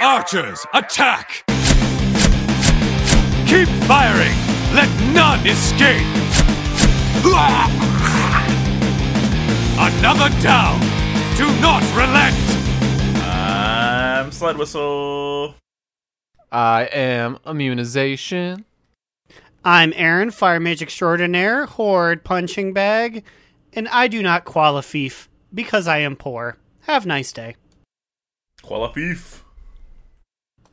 Archers, attack! Keep firing! Let none escape! Another down! Do not relent! I'm Slide Whistle. I am immunization. I'm Aaron, Fire Mage Extraordinaire, Horde Punching Bag, and I do not qualify because I am poor. Have a nice day. Qualifif.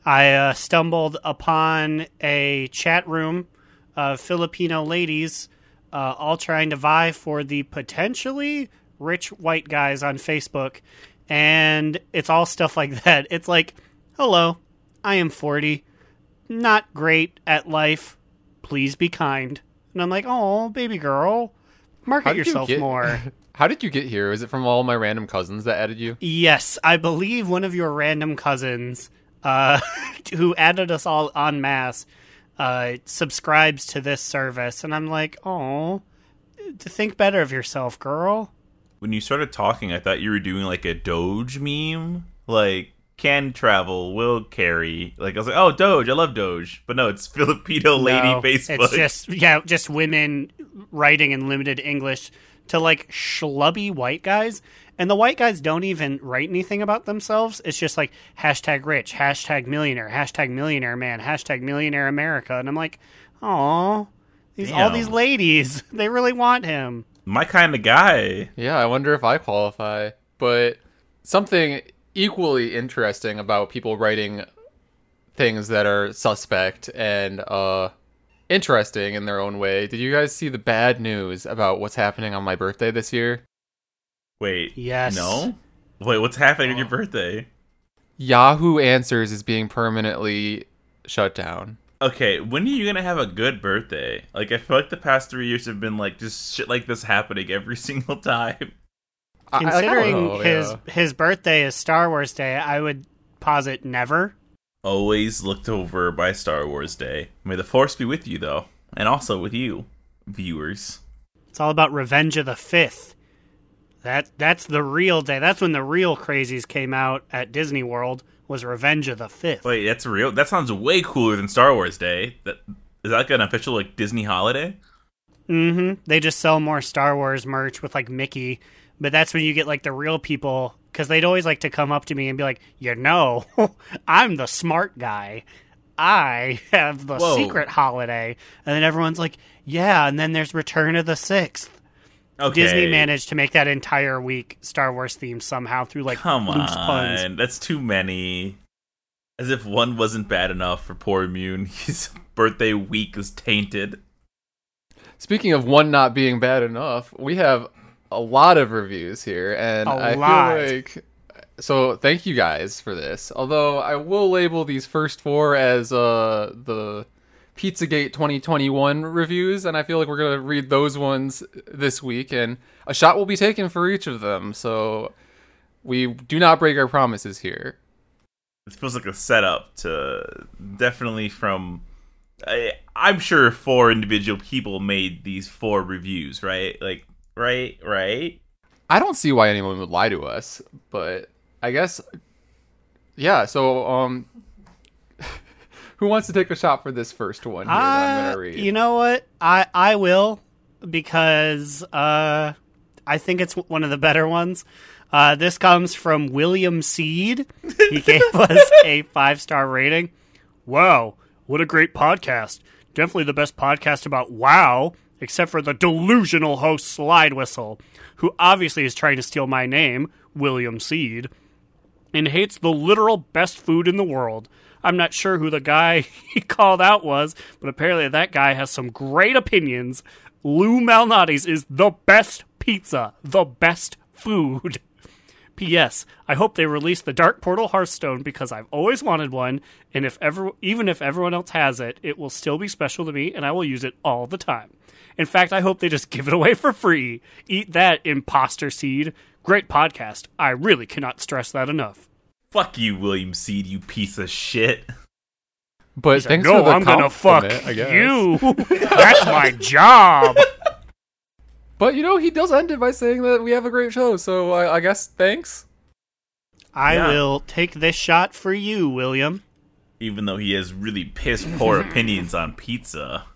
I uh, stumbled upon a chat room of Filipino ladies uh, all trying to vie for the potentially rich white guys on Facebook. And it's all stuff like that. It's like, hello, I am 40, not great at life. Please be kind. And I'm like, oh, baby girl, market did you yourself get- more. How did you get here? Is it from all my random cousins that added you? Yes, I believe one of your random cousins, uh, who added us all en masse, uh, subscribes to this service, and I'm like, oh, to think better of yourself, girl. When you started talking, I thought you were doing like a Doge meme. Like, can travel, will carry. Like, I was like, oh, Doge, I love Doge. But no, it's Filipino lady No, Facebook. It's just yeah, just women writing in limited English to like schlubby white guys. And the white guys don't even write anything about themselves. It's just like hashtag rich, hashtag millionaire, hashtag millionaire man, hashtag millionaire America. And I'm like, oh, these all these ladies, they really want him. My kind of guy. Yeah, I wonder if I qualify. But something equally interesting about people writing things that are suspect and uh interesting in their own way. Did you guys see the bad news about what's happening on my birthday this year? Wait. Yes. No? Wait, what's happening on your oh. birthday? Yahoo Answers is being permanently shut down. Okay, when are you gonna have a good birthday? Like, I feel like the past three years have been like just shit like this happening every single time. I- I- I Considering know, his yeah. his birthday is Star Wars Day, I would posit never. Always looked over by Star Wars Day. May the Force be with you, though, and also with you, viewers. It's all about Revenge of the Fifth. That that's the real day. That's when the real crazies came out at Disney World. Was Revenge of the Fifth? Wait, that's real. That sounds way cooler than Star Wars Day. That is that like an official like Disney holiday? Mm-hmm. They just sell more Star Wars merch with like Mickey, but that's when you get like the real people because they'd always like to come up to me and be like, "You know, I'm the smart guy. I have the Whoa. secret holiday," and then everyone's like, "Yeah." And then there's Return of the Sixth. Okay, Disney managed to make that entire week Star Wars themed somehow through like Come loose puns. on, that's too many. As if one wasn't bad enough for poor Immune. His birthday week is tainted. Speaking of one not being bad enough, we have a lot of reviews here, and A I lot. feel like so. Thank you guys for this. Although I will label these first four as uh the Pizzagate 2021 reviews, and I feel like we're gonna read those ones this week, and a shot will be taken for each of them. So we do not break our promises here. It feels like a setup to definitely from. I, I'm sure four individual people made these four reviews, right? Like, right, right. I don't see why anyone would lie to us, but I guess yeah, so um who wants to take a shot for this first one here that I'm Uh, gonna read? you know what? I I will because uh, I think it's one of the better ones. Uh, this comes from William Seed. He gave us a five star rating. Wow, what a great podcast! Definitely the best podcast about WoW, except for the delusional host Slide Whistle, who obviously is trying to steal my name, William Seed and hates the literal best food in the world. I'm not sure who the guy he called out was, but apparently that guy has some great opinions. Lou Malnati's is the best pizza, the best food. P.S. I hope they release the Dark Portal Hearthstone because I've always wanted one, and if ever, even if everyone else has it, it will still be special to me, and I will use it all the time. In fact, I hope they just give it away for free. Eat that, imposter seed. Great podcast. I really cannot stress that enough. Fuck you, William Seed, you piece of shit. but thanks no, for the I'm gonna fuck compliment, I guess. you. That's my job. But you know, he does end it by saying that we have a great show, so I, I guess thanks. I Yeah. will take this shot for you, William. Even though he has really piss poor opinions on pizza.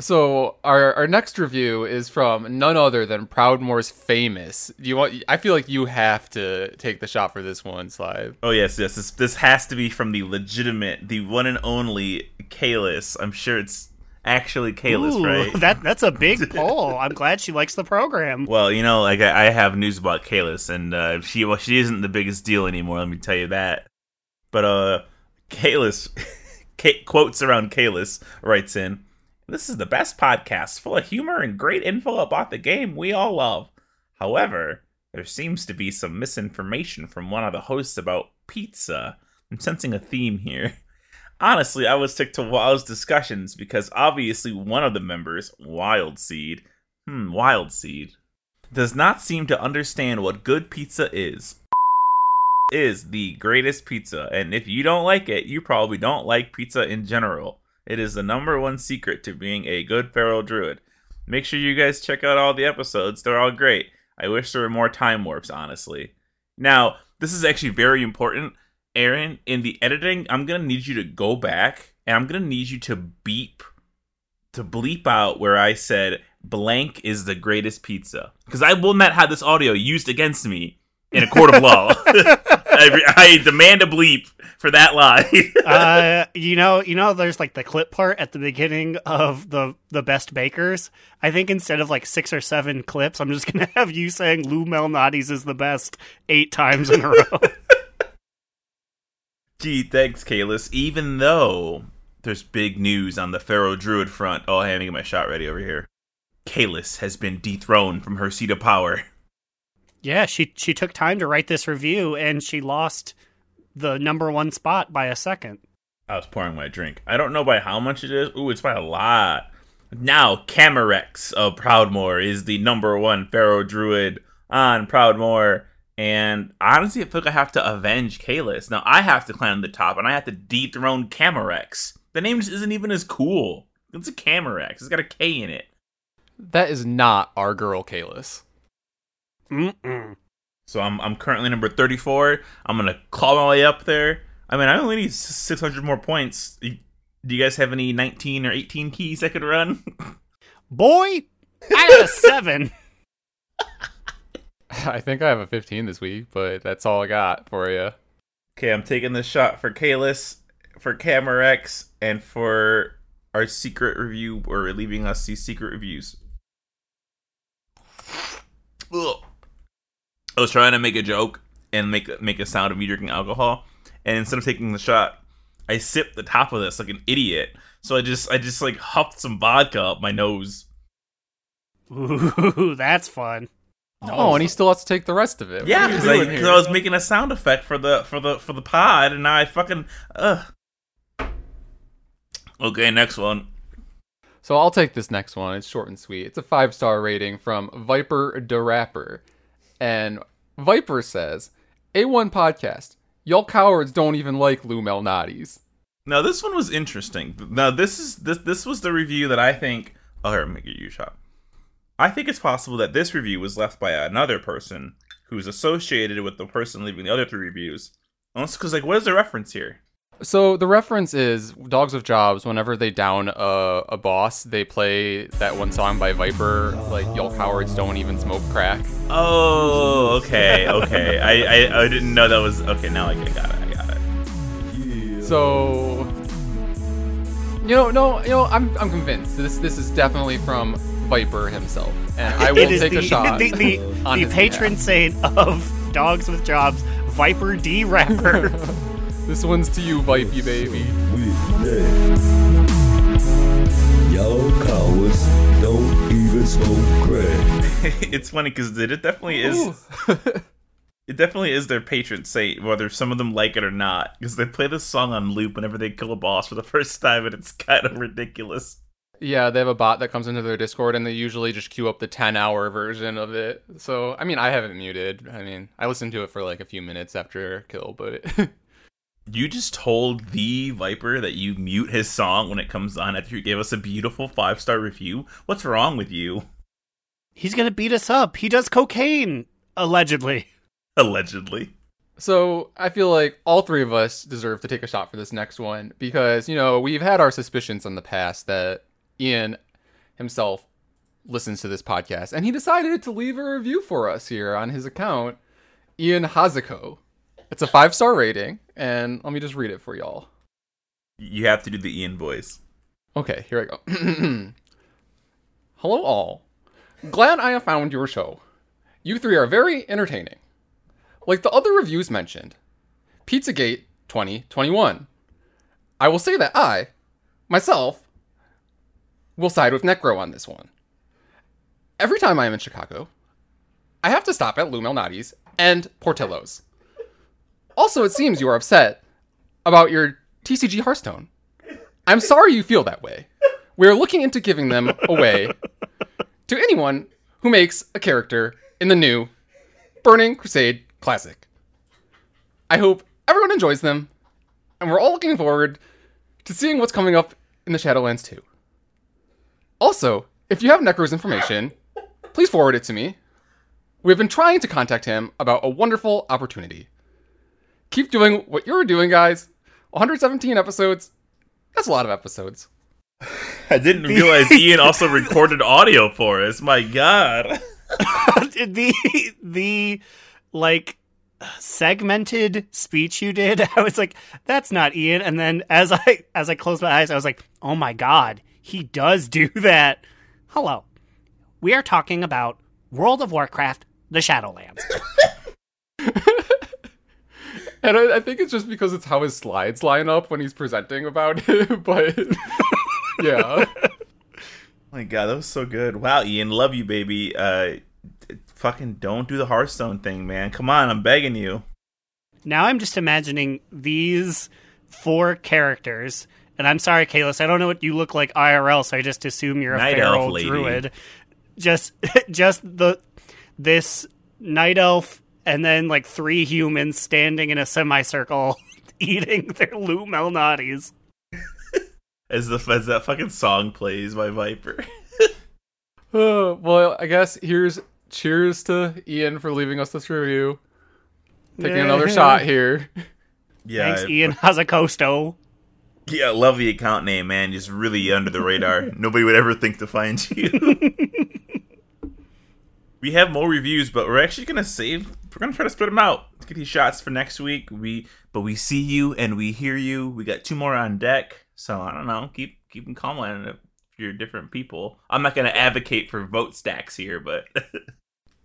So our our next review is from none other than Proudmoore's famous. Do you want? I feel like you have to take the shot for this one, Slide. Oh yes, yes. This this has to be from the legitimate, the one and only Kalis. I'm sure it's actually Kalis, Ooh, right? that that's a big poll. I'm glad she likes the program. Well, you know, like I, I have news about Kalis, and uh, she well, she isn't the biggest deal anymore. Let me tell you that. But uh, Kalis, K- quotes around Kalis writes in, "This is the best podcast, full of humor and great info about the game we all love. However, there seems to be some misinformation from one of the hosts about pizza. I'm sensing a theme here." Honestly, I was stick to Wild's discussions because obviously one of the members, Wild Seed, hmm, Wild Seed, does not seem to understand what good pizza is. Is the greatest pizza, and if you don't like it, you probably don't like pizza in general. It is the number one secret to being a good feral druid. Make sure you guys check out all the episodes, they're all great. I wish there were more time warps, honestly. Now, this is actually very important. Aaron, in the editing, I'm gonna need you to go back and I'm gonna need you to beep to bleep out where I said blank is the greatest pizza. Because I will not have this audio used against me in a court of law. I, I demand a bleep for that line. uh, you know, you know, there's like the clip part at the beginning of the the best bakers. I think instead of like six or seven clips, I'm just gonna have you saying Lou Malnati's is the best eight times in a row. Gee, thanks, Kalis. Even though there's big news on the Feral Druid front. Oh, I had to get my shot ready over here. Kalis has been dethroned from her seat of power. yeah, she she took time to write this review, and she lost the number one spot by a second. I was pouring my drink. I don't know by how much it is. Ooh, it's by a lot. Now, Camerex of Proudmoore is the number one Feral Druid on Proudmoore. And honestly, I feel like I have to avenge Kalis. Now, I have to climb the top, and I have to dethrone Camerex. The name just isn't even as cool. It's a Camerex. It's got a K in it. That is not our girl Kalis. Mm-mm. So I'm, I'm currently number 34. I'm going to claw my way up there. I mean, I only need 600 more points. Do you guys have any 19 or 18 keys I could run? Boy, I got a seven. I think I have a 15 this week, but that's all I got for you. Okay, I'm taking this shot for Kalis, for Camerex, and for our secret review, or leaving us these secret reviews. Ugh. I was trying to make a joke and make make a sound of me drinking alcohol, and instead of taking the shot, I sipped the top of this like an idiot. So I just I just like huffed some vodka up my nose. Ooh, that's fun. Oh, and he still has to take the rest of it. Yeah, because I, doing 'cause here? I was making a sound effect for the for the for the pod, and now I fucking ugh. Okay, next one. So I'll take this next one. It's short and sweet. It's a five star rating from Viper the Rapper. And Viper says, A1 podcast. Y'all cowards don't even like Lou Malnati's. Now this one was interesting. Now this is this this was the review that I think. Oh, here, me get you shot. I think it's possible that this review was left by another person who's associated with the person leaving the other three reviews. Because, like, what is the reference here? So the reference is Dogs with Jobs. Whenever they down a, a boss, they play that one song by Viper, like "Y'all cowards don't even smoke crack." Oh, okay, okay. I, I I didn't know that was okay. Now I got it. I got it. So, you know, no, you know, I'm I'm convinced this this is definitely from Viper himself, and I will take the, a shot. the, the, on the patron saint of dogs with jobs, Viper the Rapper. This one's to you, Vipey baby. Y'all cowards don't even smoke crack. it's funny because it definitely is. It definitely is their patron saint, whether some of them like it or not, because they play this song on loop whenever they kill a boss for the first time, and it's kind of ridiculous. Yeah, they have a bot that comes into their Discord, and they usually just queue up the 10 hour version of it. So, I mean, I haven't muted. I mean, I listened to it for like a few minutes after kill, but You just told the Viper that you mute his song when it comes on after you gave us a beautiful five star review. What's wrong with you? He's gonna beat us up. He does cocaine, allegedly. Allegedly. So I feel like all three of us deserve to take a shot for this next one because, you know, we've had our suspicions in the past that Ian himself listens to this podcast and he decided to leave a review for us here on his account, Ian Hazuko. It's a five star rating, and let me just read it for y'all. You have to do the Ian voice. Okay, here I go. Hello, all. Glad I have found your show. You three are very entertaining. Like the other reviews mentioned, Pizzagate 2021. I will say that I, myself, will side with Necro on this one. Every time I am in Chicago, I have to stop at Lou Malnati's and Portillo's. Also, it seems you are upset about your TCG Hearthstone. I'm sorry you feel that way. We are looking into giving them away to anyone who makes a character in the new Burning Crusade Classic. I hope everyone enjoys them, and we're all looking forward to seeing what's coming up in the Shadowlands 2. Also, if you have Necro's information, please forward it to me. We have been trying to contact him about a wonderful opportunity. Keep doing what you're doing, guys. 117 episodes. That's a lot of episodes. I didn't realize Ian also recorded audio for us. My God. the the like segmented speech you did i was like that's not ian and then as i as i closed my eyes i was like oh my god he does do that hello we are talking about world of warcraft the shadowlands And I, I think it's just because it's how his slides line up when he's presenting about it. But yeah, My God, that was so good. Wow, Ian, love you, baby. Uh, fucking don't do the Hearthstone thing, man. Come on, I'm begging you. now i'm just imagining these four characters and i'm sorry kalis i don't know what you look like irl so i just assume you're a Night elf feral lady. druid just just the this night elf and then like three humans standing in a semicircle eating their Lou Malnati's. As the as that fucking song plays by Viper. oh, well, I guess here's cheers to Ian for leaving us this review. Taking another shot here. Yeah, Thanks, Ian Hazacosto. Yeah, love the account name, man. Just really under the radar. Nobody would ever think to find you. We have more reviews, but we're actually gonna save. We're gonna try to split them out. Let's get these shots for next week. We, but we see you and we hear you. We got two more on deck, so I don't know. Keep keep them calling if you're different people. I'm not gonna advocate for vote stacks here, but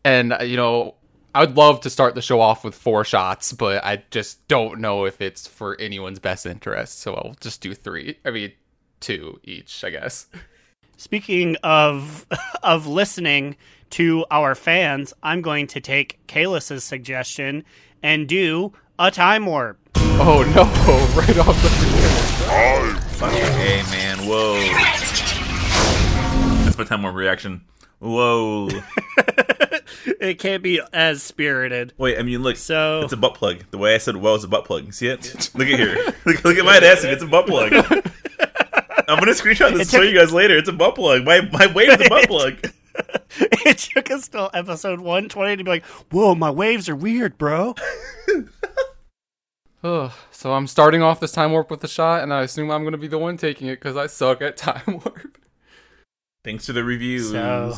And, uh, you know, I would love to start the show off with four shots, but I just don't know if it's for anyone's best interest. So I'll just do three. I mean, two each, I guess. Speaking of of listening to our fans, I'm going to take Kalis's suggestion and do a time warp. Oh no, right off the beginning. fucking hey, man. Whoa. That's my time warp reaction. Whoa. It can't be as spirited. Wait, I mean, look. So- it's a butt plug. The way I said "well" is a butt plug. See it? Look at here. look, look at my ass. It's a butt plug. I'm gonna screenshot this and show you guys later. It's a butt plug. My my wave's a butt plug. It took us till episode 120 to be like, whoa, my waves are weird, bro. Ugh, so I'm starting off this time warp with a shot, and I assume I'm gonna be the one taking it because I suck at time warp. Thanks to the reviews. So,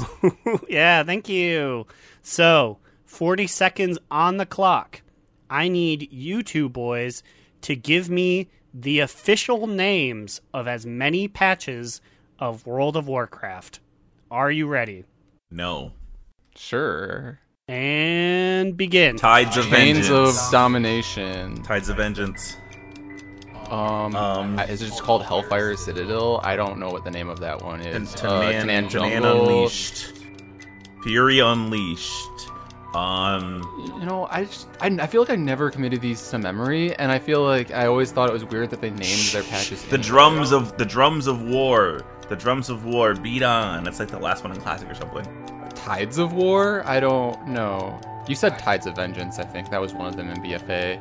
yeah, thank you. So, 40 seconds on the clock. I need you two boys to give me the official names of as many patches of World of Warcraft. Are you ready? No. Sure. And begin. Tides of Chains Vengeance. of Domination. Tides of Vengeance. Um, Um, is it just called Hellfire Citadel? I don't know what the name of that one And is. Tanaan, uh, Tanaan Tanaan Jungle. Unleashed. Fury Unleashed. Um, You know, I just I, I feel like I never committed these to memory, and I feel like I always thought it was weird that they named their patches. the anyway. drums of the drums of war. The drums of war. Beat on. It's like the last one in classic or something. Tides of War. I don't know. You said Tides of Vengeance. I think that was one of them in BFA.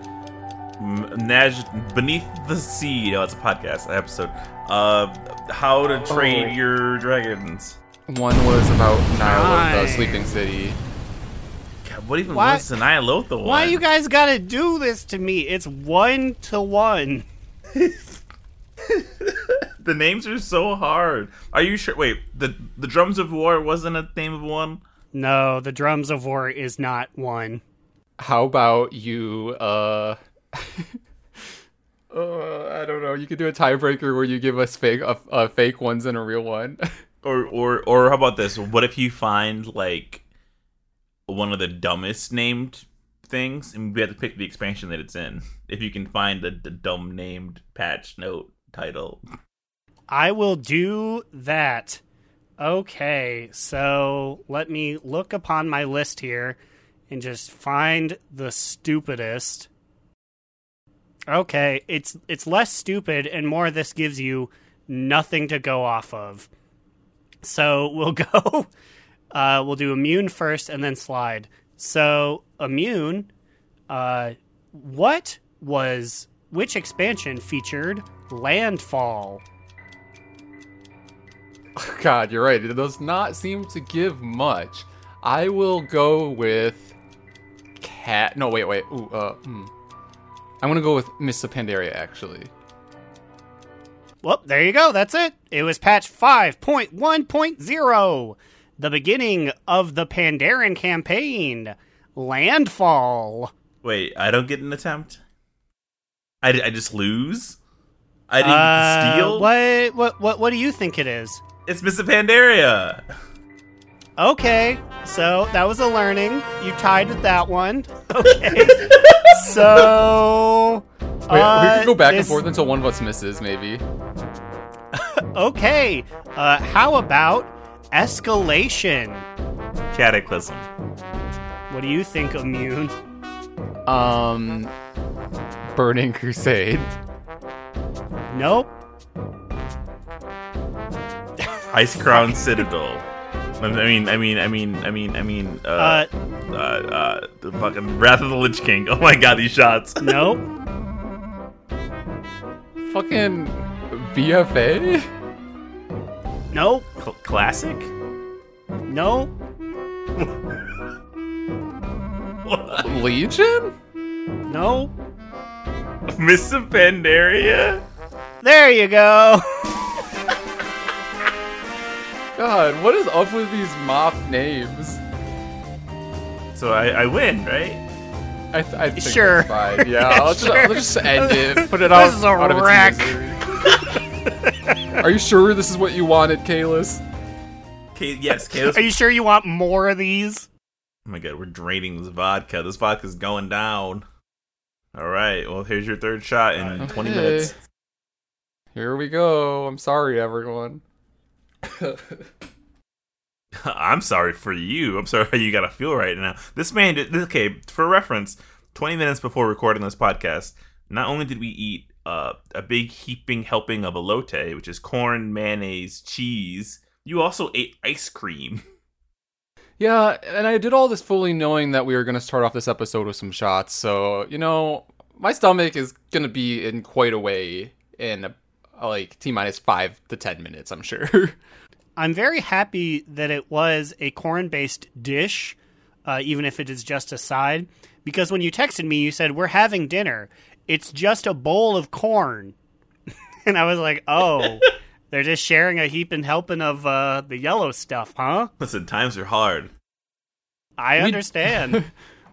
M- Naj beneath the sea. No, it's a podcast episode. Uh, how to train Oh. your dragons. One was about Nile the Sleeping City. God, What even Why- was the Nyalotha one? Why you guys gotta do this to me? It's one to one. The names are so hard. Are you sure? Wait, the the Drums of War wasn't a name of one. No, the drums of war is not one. How about you? Uh, uh, I don't know. You could do a tiebreaker where you give us fake, a, a fake ones and a real one. Or or or how about this? What if you find like one of the dumbest named things, and we have to pick the expansion that it's in. If you can find the, the dumb named patch note title. I will do that. Okay, so let me look upon my list here and just find the stupidest. Okay, it's it's less stupid and more this gives you nothing to go off of. So we'll go uh we'll do immune first and then slide. So immune uh what was which expansion featured landfall? God, you're right. It does not seem to give much. I will go with cat. No, wait, wait. Ooh, uh, hmm. I'm gonna go with Miss Pandaria actually. Well, there you go. That's it. It was patch 5.1.0, the beginning of the Pandaren campaign. Landfall. Wait, I don't get an attempt. I, I just lose. I didn't Uh, steal. What, what what what do you think it is? It's Mr. Pandaria. Okay, so that was a learning. You tied with that one. Okay. so Wait, we uh, can go back and forth until one of us misses, maybe. Okay. Uh, how about escalation? Cataclysm. What do you think, Immune? Um, Burning Crusade. Nope. Icecrown Citadel. I mean, I mean, I mean, I mean, I mean, uh, Uh, uh, uh, the fucking Wrath of the Lich King. Oh my god, these shots. nope. Fucking BFA. Nope. Cl- classic? Nope. Legion. Nope. Mr. Pandaria? There you go. God, what is up with these mop names? So I, I win, right? I, th- I think Sure. that's fine. Yeah, let's, Sure. just, let's just end it. Put it out, This is a out of its wreck. Are you sure this is what you wanted, Kalis? K- yes, Chaos. Are you sure you want more of these? Oh my god, we're draining this vodka. This vodka's going down. All right, well, here's your third shot in 20 minutes. Here we go. I'm sorry, everyone. I'm sorry for you. I'm sorry how you gotta feel right now. This man did, okay, for reference, 20 minutes before recording this podcast, not only did we eat uh, a big heaping helping of elote, which is corn, mayonnaise, cheese, you also ate ice cream. Yeah, and I did all this fully knowing that we were going to start off this episode with some shots. So, you know, my stomach is going to be in quite a way in like T minus five to 10 minutes, I'm sure. I'm very happy that it was a corn based dish, uh, even if it is just a side. Because when you texted me, you said, We're having dinner. It's just a bowl of corn. and I was like, Oh, they're just sharing a heap and helping of uh, the yellow stuff, huh? Listen, times are hard. I understand.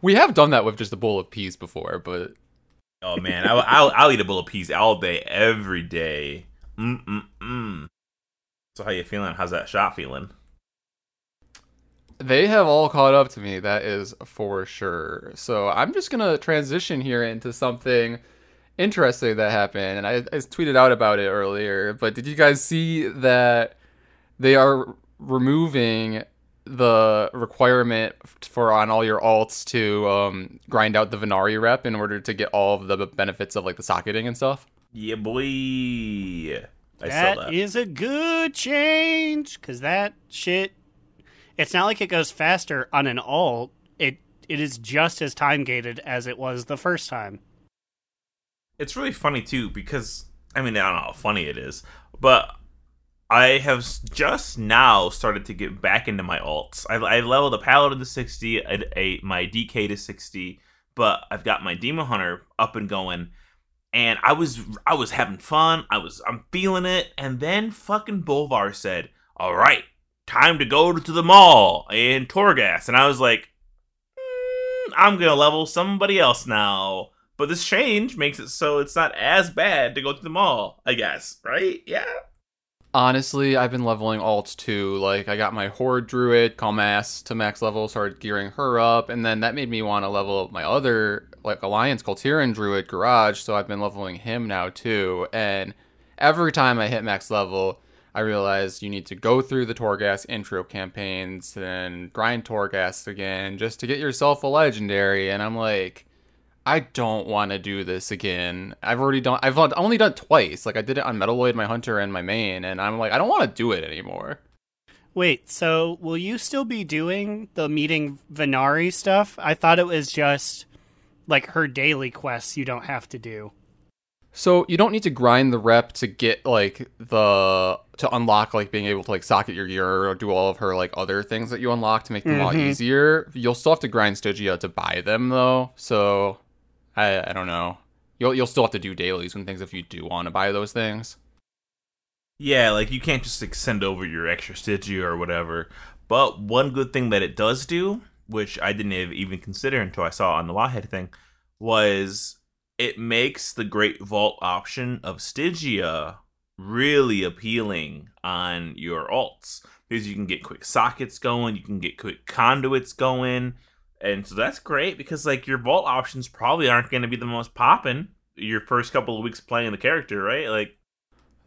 we have done that with just a bowl of peas before, but Oh man, I'll, I'll, I'll eat a bowl of peas all day, every day. Mm mm mm. So how you feeling? How's that shot feeling? they have all caught up to me, that is for sure. So I'm just to transition here into something interesting that happened. And I, I tweeted out about it earlier, but did you guys see that they are removing the requirement for on all your alts to um, grind out the Venari rep in order to get all of the benefits of like the socketing and stuff? Yeah, boy. I saw That that. is a good change because that shit. It's not like it goes faster on an alt. It it is just as time gated as it was the first time. it's really funny too because I mean I don't know how funny it is, but I have just now started to get back into my alts. I, I leveled a paladin to sixty, a, a my DK to sixty, but I've got my demon hunter up and going, and I was I was having fun. I was I'm feeling it, and then fucking Bolvar said, "All right, time to go to the mall in Torghast," and I was like, "Mm, "I'm gonna level somebody else now." But this change makes it so it's not as bad to go to the mall, I guess, right? Yeah. Honestly, I've been leveling alts too. Like, I got my Horde Druid, Calmass, to max level, started gearing her up, and then that made me want to level up my other, like, Alliance Kul Tiran Druid, Garage, so I've been leveling him now too. And every time I hit max level, I realized you need to go through the Torghast intro campaigns, then grind Torghast again, just to get yourself a legendary, and I'm like, I don't want to do this again. I've already done. I've only done it twice. Like I did it on Metaloid, my hunter, and my main, and I'm like, I don't want to do it anymore. Wait, so will you still be doing the meeting Venari stuff? I thought it was just like her daily quests you don't have to do. So you don't need to grind the rep to get like the to unlock like being able to like socket your gear or do all of her like other things that you unlock to make them a lot mm-hmm. easier. You'll still have to grind Stygia to buy them though. So I I don't know. You'll you'll still have to do dailies and things if you do want to buy those things. Yeah, like you can't just like, send over your extra Stygia or whatever. But one good thing that it does do, which I didn't even consider until I saw on the Wowhead thing, was it makes the Great Vault option of Stygia really appealing on your alts. Because you can get quick sockets going, you can get quick conduits going. And so that's great because like your vault options probably aren't going to be the most popping your first couple of weeks playing the character, right? Like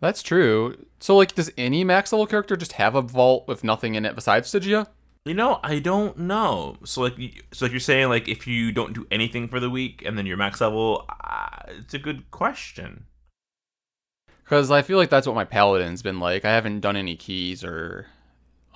That's true. So like, does any max level character just have a vault with nothing in it besides Stygia? You know, I don't know. So like, so like you're saying, like if you don't do anything for the week and then you're max level, uh, it's a good question. Because I feel like that's what my paladin's been like. I haven't done any keys or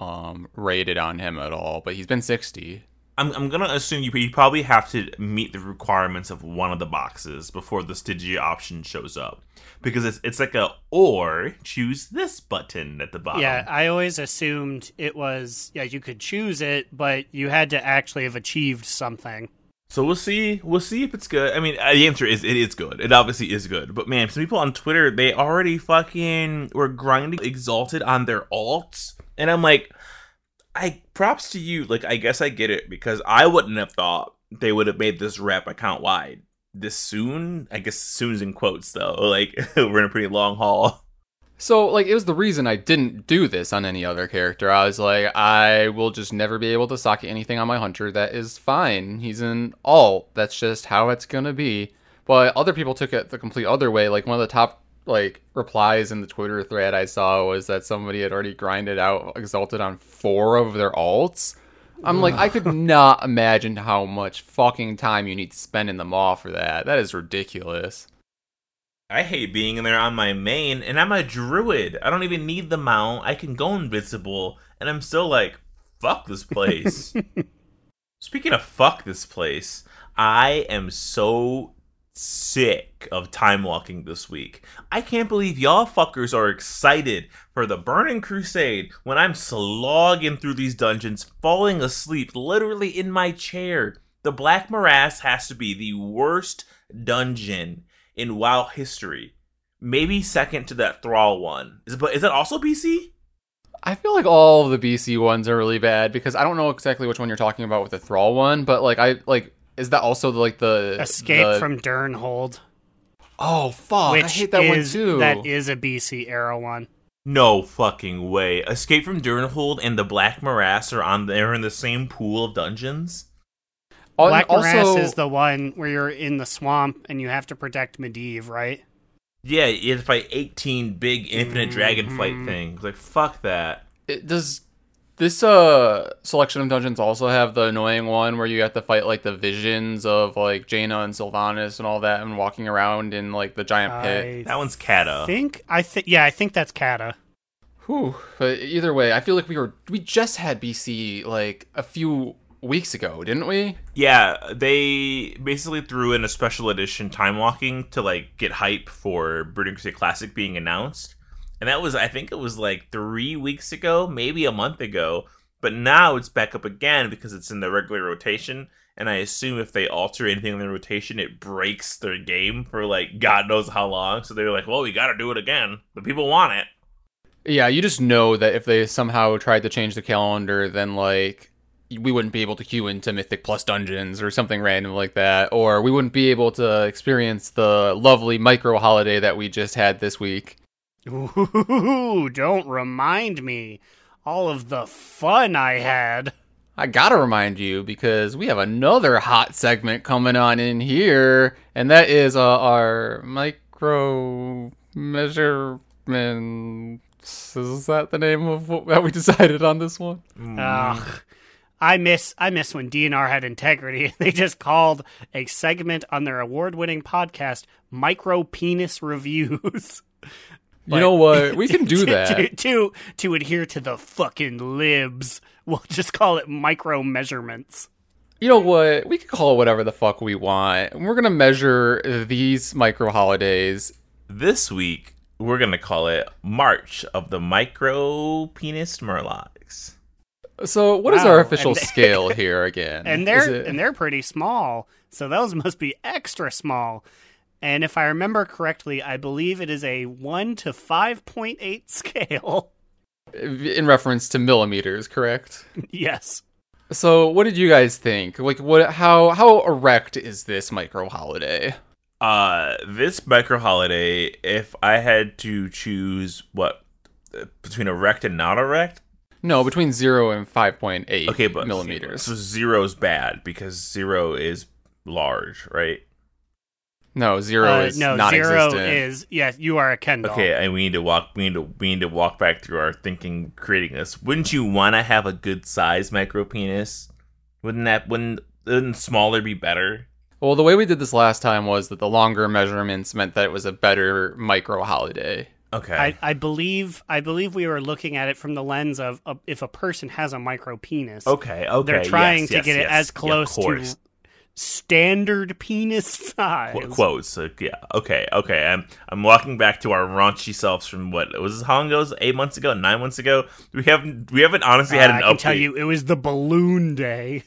um rated on him at all, but he's been 60. I'm I'm gonna assume you you probably have to meet the requirements of one of the boxes before the Stygia option shows up, because it's it's like a or choose this button at the bottom. Yeah, I always assumed it was yeah, you could choose it, but you had to actually have achieved something. So we'll see. We'll see if it's good. I mean, uh, the answer is it is good. It obviously is good. But man, some people on Twitter they already fucking were grinding exalted on their alts, and I'm like, I props to you. Like, I guess I get it because I wouldn't have thought they would have made this rep account wide this soon. I guess soon's in quotes though. Like we're in a pretty long haul. So like it was the reason I didn't do this on any other character. I was like, I will just never be able to socket anything on my hunter. That is fine. He's an alt. That's just how it's gonna be. But other people took it the complete other way. Like one of the top like replies in the Twitter thread I saw was that somebody had already grinded out exalted on four of their alts. I'm like, I could not imagine how much fucking time you need to spend in the mall for that. That is ridiculous. I hate being in there on my main, and I'm a druid. I don't even need the mount. I can go invisible, and I'm still like, fuck this place. Speaking of fuck this place, I am so sick of time walking this week. I can't believe y'all fuckers are excited for the Burning Crusade when I'm slogging through these dungeons, falling asleep literally in my chair. The Black Morass has to be the worst dungeon in WoW history. Maybe second to that Thrall one. Is it, but is that also BC? I feel like all the BC ones are really bad because I don't know exactly which one you're talking about with the Thrall one, but like I like is that also like the Escape the- from Durnholde, Oh fuck! which I hate that is one too. that is a BC era one. No fucking way. Escape from Durnholde and the Black Morass are on there in the same pool of dungeons. Oh, and Black Morass also, is the one where you're in the swamp and you have to protect Medivh, right? Yeah, you have to fight 18 big infinite dragonflight Mhm. things. Like, fuck that. it- does this uh selection of dungeons also have the annoying one where you have to fight like the visions of like Jaina and Sylvanas and all that and walking around in like the giant pit? I That one's Kata. think I think yeah, I think that's Kata. Whew. But either way, I feel like we were we just had BC like a few weeks ago, didn't we? Yeah, they basically threw in a special edition time walking to like get hype for Burning Crusade Classic being announced. And that was I think it was like three weeks ago, maybe a month ago. But now it's back up again because it's in the regular rotation. And I assume if they alter anything in the rotation, it breaks their game for like God knows how long. So they're like, well, we got to do it again. But people want it. Yeah, you just know that if they somehow tried to change the calendar, then like we wouldn't be able to queue into Mythic Plus dungeons or something random like that, or we wouldn't be able to experience the lovely micro holiday that we just had this week. Ooh, don't remind me. All of the fun I had. I gotta remind you because we have another hot segment coming on in here, and that is uh, our micro measurements. Is that the name of what that we decided on this one? Ugh. I miss I miss when DNR had integrity. They just called a segment on their award-winning podcast "Micro Penis Reviews." You know what? We can do to, that. to, to to adhere to the fucking libs. We'll just call it micro measurements. You know what? We can call it whatever the fuck we want. We're gonna measure these micro holidays. This week, we're going to call it March of the Micro Penis Murlocs. So, what is Wow, our official and- scale here again? and they're it- and they're pretty small, so those must be extra small. And if I remember correctly, I believe it is a one to five point eight scale. in reference to millimeters, correct? yes. So, what did you guys think? Like, what? How how erect is this micro holiday? Uh, this micro holiday, if I had to choose what uh, between erect and not erect, No, between zero and five point eight. okay, but millimeters. So zero is bad because zero is large, right? No, zero Uh, is no, non-existent. zero is yes. You are a Ken doll. Okay, and we need to walk. We need to. We need to walk back through our thinking, creating this. Wouldn't you want to have a good size micro penis? Wouldn't that? Wouldn't, wouldn't smaller be better? Well, the way we did this last time was that the longer measurements meant that it was a better micro holiday. Okay. I, I believe I believe we were looking at it from the lens of uh, if a person has a micro penis. okay. Okay. They're trying yes, to yes, get it yes. as Yeah, close to course. Standard penis size. Qu- quotes. uh, yeah. Okay. Okay. I'm I'm walking back to our raunchy selves from what it was. How long ago? Eight months ago? Nine months ago? We haven't. We haven't honestly had Uh, an I can update. tell you, it was the balloon day.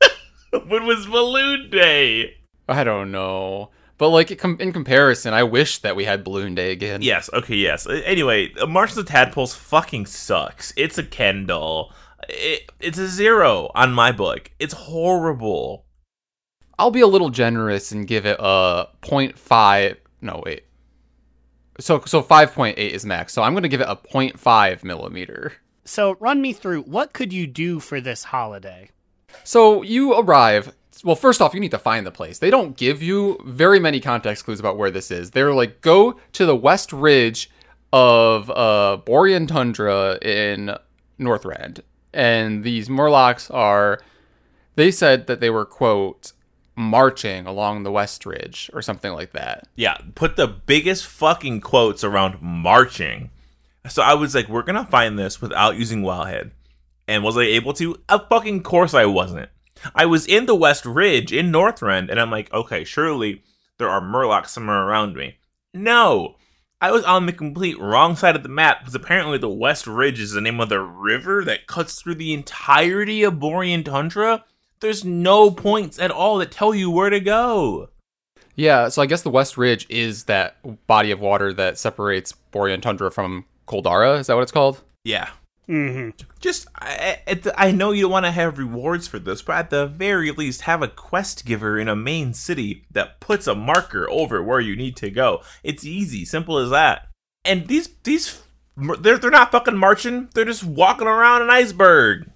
when was Balloon Day? I don't know, but like in comparison, I wish that we had Balloon Day again. Yes. Okay. Yes. Anyway, uh, March of the Tadpoles fucking sucks. It's a Ken doll. It, it's a zero on my book. It's horrible. I'll be a little generous and give it a 0.5. No, wait. So so 5.8 is max. So I'm going to give it a 0.5 millimeter. So run me through what could you do for this holiday? So you arrive. Well, first off, you need to find the place. They don't give you very many context clues about where this is. They're like, go to the west ridge of uh, Borean Tundra in Northrend. And these Murlocs are, they said that they were, quote, marching along the west ridge or something like that. Yeah, put the biggest fucking quotes around marching. So I was like, we're gonna find this without using Wowhead. And was I able to? Of fucking course I wasn't. I was in the West Ridge in Northrend, and I'm like, okay, surely there are Murlocs somewhere around me. No. I was on the complete wrong side of the map because apparently the West Ridge is the name of the river that cuts through the entirety of Borean Tundra. There's no points at all that tell you where to go. Yeah, so I guess the west ridge is that body of water that separates Borean Tundra from Coldarra. Is that what it's called? Yeah. hmm just I, at the- I know you don't want to have rewards for this, but at the very least, have a quest giver in a main city that puts a marker over where you need to go. It's easy, simple as that. And these these they're they're not fucking marching; they're just walking around an iceberg.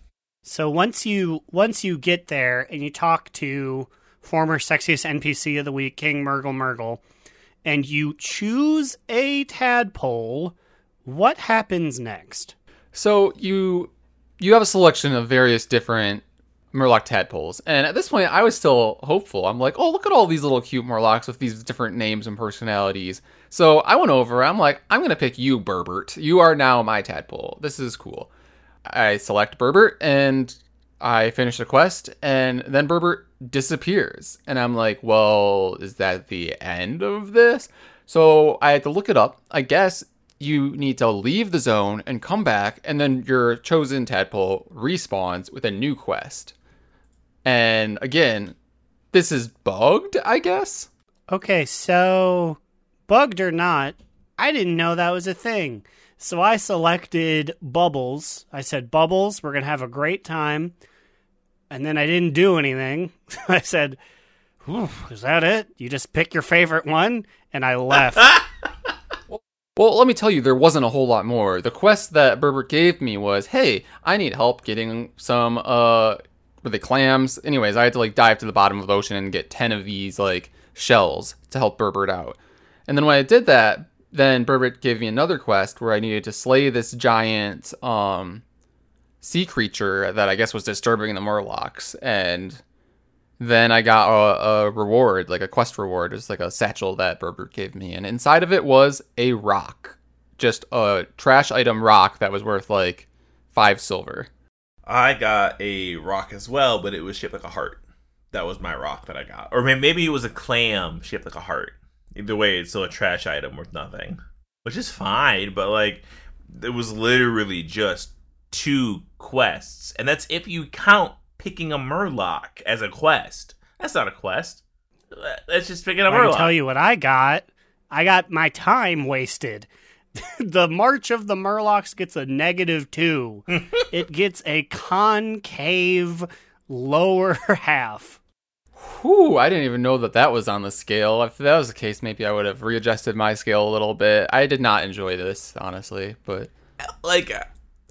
So once you once you get there and you talk to former sexiest NPC of the week, King Murgle Murgle, and you choose a tadpole, what happens next? So you you have a selection of various different Murloc tadpoles, and at this point, I was still hopeful. I'm like, oh, look at all these little cute Murlocs with these different names and personalities. So I went over. I'm like, I'm gonna pick you, Burbert. You are now my tadpole. This is cool. I select Burbert, and I finish the quest, and then Burbert disappears, and I'm like, well, is that the end of this? So I had to look it up. I guess you need to leave the zone and come back, and then your chosen tadpole respawns with a new quest. And again, this is bugged, I guess. Okay, so bugged or not, I didn't know that was a thing. So I selected Bubbles. I said, Bubbles, we're going to have a great time. And then I didn't do anything. I said, Is that it? You just pick your favorite one? And I left. Well, let me tell you, there wasn't a whole lot more. The quest that Berbert gave me was, hey, I need help getting some, uh, were they clams? Anyways, I had to, like, dive to the bottom of the ocean and get 10 of these, like, shells to help Berbert out. And then when I did that, then Berbert gave me another quest where I needed to slay this giant, um, sea creature that I guess was disturbing the Murlocs. And then I got a, a reward, like a quest reward. It's like a satchel that Berbert gave me, and inside of it was a rock, just a trash item rock that was worth like five silver. I got a rock as well, but it was shaped like a heart. That was my rock that I got. Or maybe it was a clam shaped like a heart. Either way, it's still a trash item worth nothing. Which is fine, but like, it was literally just two quests. And that's if you count picking a Murloc as a quest. That's not a quest. That's just picking a I can Murloc. tell you what I got. I got my time wasted. the March of the Murlocs gets a negative two. it gets a concave lower half. Whew, I didn't even know that that was on the scale. If that was the case, maybe I would have readjusted my scale a little bit. I did not enjoy this, honestly, but like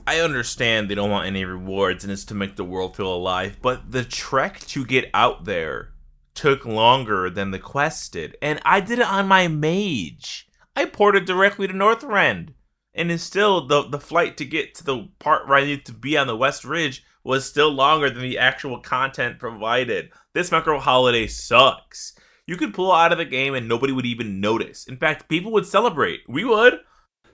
I understand they don't want any rewards and it's to make the world feel alive, but the trek to get out there took longer than the quest did, and I did it on my mage. I ported directly to Northrend, and it's still the the flight to get to the part where I need to be on the West Ridge was still longer than the actual content provided. This macro holiday sucks. You could pull out of the game and nobody would even notice. In fact, people would celebrate. We would.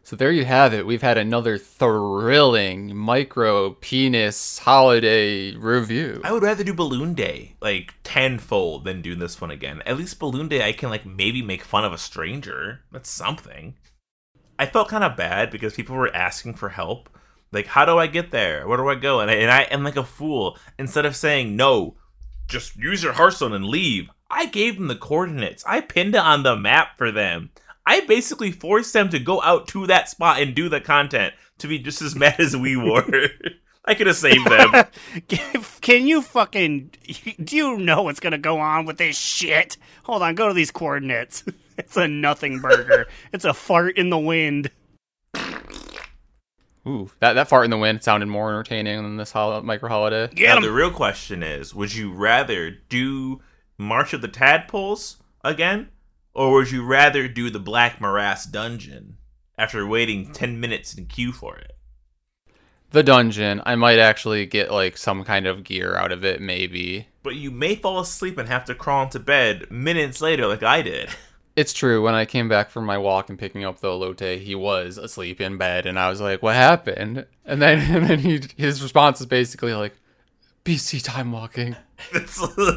So there you have it. We've had another thrilling micro penis holiday review. I would rather do Balloon Day like tenfold than do this one again. At least Balloon Day, I can like maybe make fun of a stranger. That's something. I felt kind of bad because people were asking for help. Like, how do I get there? Where do I go? And I, and I am like a fool. Instead of saying no, just use your Hearthstone and leave. I gave them the coordinates. I pinned it on the map for them. I basically forced them to go out to that spot and do the content to be just as mad as we were. I could have saved them. Can you fucking. Do you know what's gonna go on with this shit? Hold on, go to these coordinates. It's a nothing burger. it's a fart in the wind. Ooh, that, that fart in the wind sounded more entertaining than this hol- micro holiday. Yeah. the real question is would you rather do March of the Tadpoles again? Or would you rather do the Black Morass dungeon after waiting 10 minutes in queue for it? The dungeon, I might actually get like some kind of gear out of it, maybe. But you may fall asleep and have to crawl into bed minutes later, like I did. It's true. When I came back from my walk and picking up the elote, he was asleep in bed, and I was like, "What happened?" And then, and then he, his response is basically like, "BC time walking."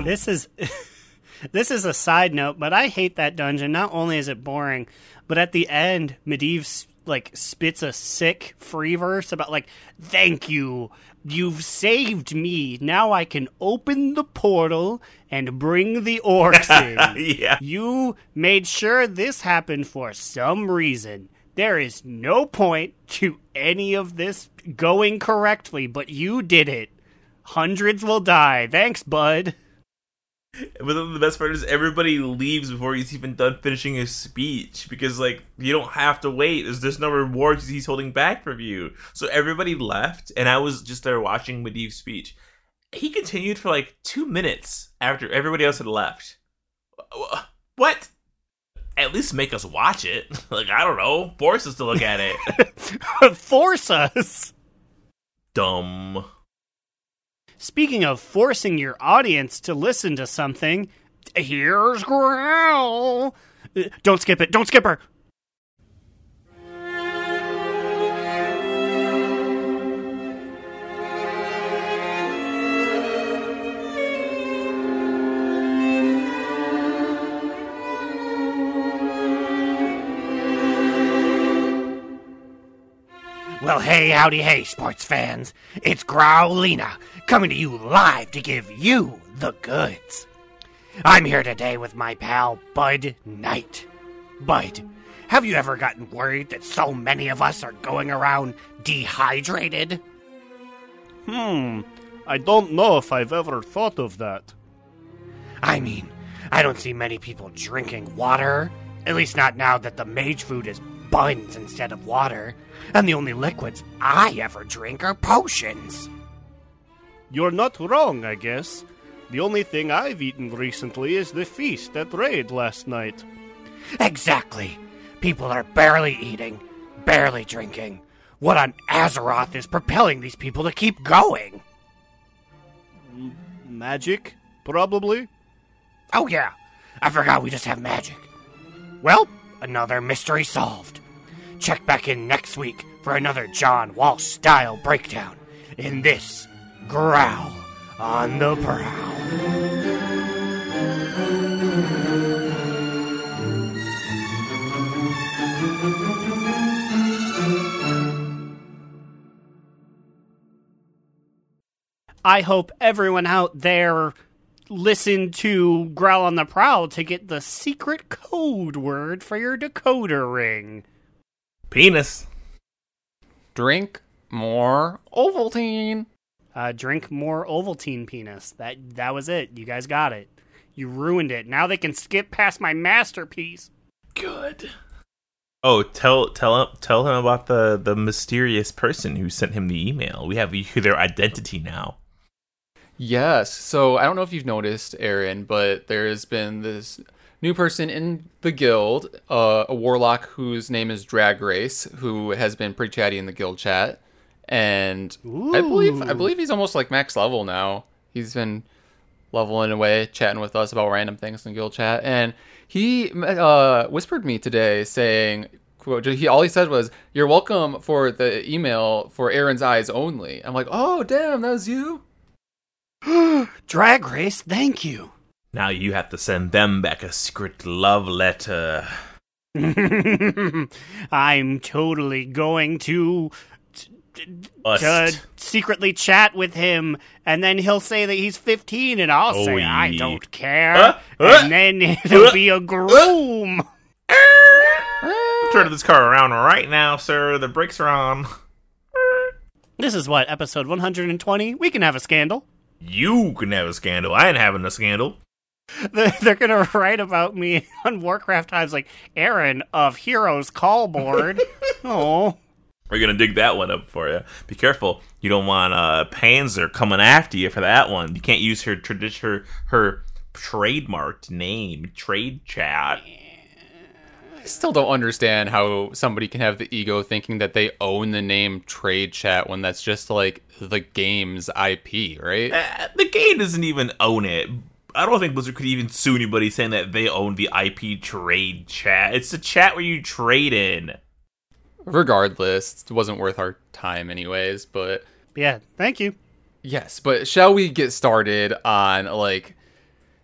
This is. this is a side note, but I hate that dungeon. Not only is it boring, but at the end, Medivh like spits a sick free verse about like, "Thank you, you've saved me. Now I can open the portal and bring the orcs in." yeah. You made sure this happened for some reason. There is no point to any of this going correctly, but you did it. Hundreds will die. Thanks, bud. But then the best part is everybody leaves before he's even done finishing his speech because, like, you don't have to wait. There's, there's no rewards he's holding back from you. So everybody left, and I was just there watching Medivh's speech. He continued for like two minutes after everybody else had left. What? At least make us watch it. Like, I don't know. Force us to look at it. Force us. Dumb. Speaking of forcing your audience to listen to something, here's Growl. Don't skip it. Don't skip her. Well, hey, howdy, hey, sports fans. It's Growlina coming to you live to give you the goods. I'm here today with my pal Bud Knight. Bud, have you ever gotten worried that so many of us are going around dehydrated? Hmm, I don't know if I've ever thought of that. I mean, I don't see many people drinking water. At least not now that the mage food is buns instead of water. And the only liquids I ever drink are potions. You're not wrong, I guess. The only thing I've eaten recently is the feast at Raid last night. Exactly. People are barely eating, barely drinking. What on Azeroth is propelling these people to keep going? Magic, probably. Oh, yeah. I forgot we just have magic. Well, another mystery solved. Check back in next week for another John Walsh style breakdown in this Growl on the Prowl. I hope everyone out there listened to Growl on the Prowl to get the secret code word for your decoder ring. Penis. Drink more Ovaltine. Uh, drink more Ovaltine penis. That that was it. You guys got it. You ruined it. Now they can skip past my masterpiece. Good. Oh, tell tell him tell him about the the mysterious person who sent him the email. We have their identity now. Yes. So I don't know if you've noticed, Aaron, but there's been this new person in the guild, uh, a warlock whose name is Drag Race, who has been pretty chatty in the guild chat, and I believe I believe he's almost like max level now. He's been leveling away, chatting with us about random things in guild chat, and he uh, whispered me today saying. quote, He all he said was, "You're welcome for the email for Aaron's eyes only." I'm like, "Oh, damn, that was you." Drag Race, thank you. Now you have to send them back a secret love letter. I'm totally going to to secretly chat with him, and then he'll say that he's 15, and I'll Oh, say I don't care, Uh, uh, and then it'll be a groom. Turn this car around right now, sir. The brakes are on. This is what episode 120. We can have a scandal. You can have a scandal. I ain't having a scandal. They're they're gonna write about me on Warcraft Times like Aaron of Heroes Call Board. oh, We're gonna dig that one up for you. Be careful. You don't want uh Panzer coming after you for that one. You can't use her tradition her, her trademarked name, trade chat. I still don't understand how somebody can have the ego thinking that they own the name Trade Chat when that's just like the game's IP, right? Uh, the game doesn't even own it. I don't think Blizzard could even sue anybody saying that they own the IP trade chat. It's a chat where you trade in. Regardless, it wasn't worth our time anyways, but yeah. Thank you. yes, but shall we get started on like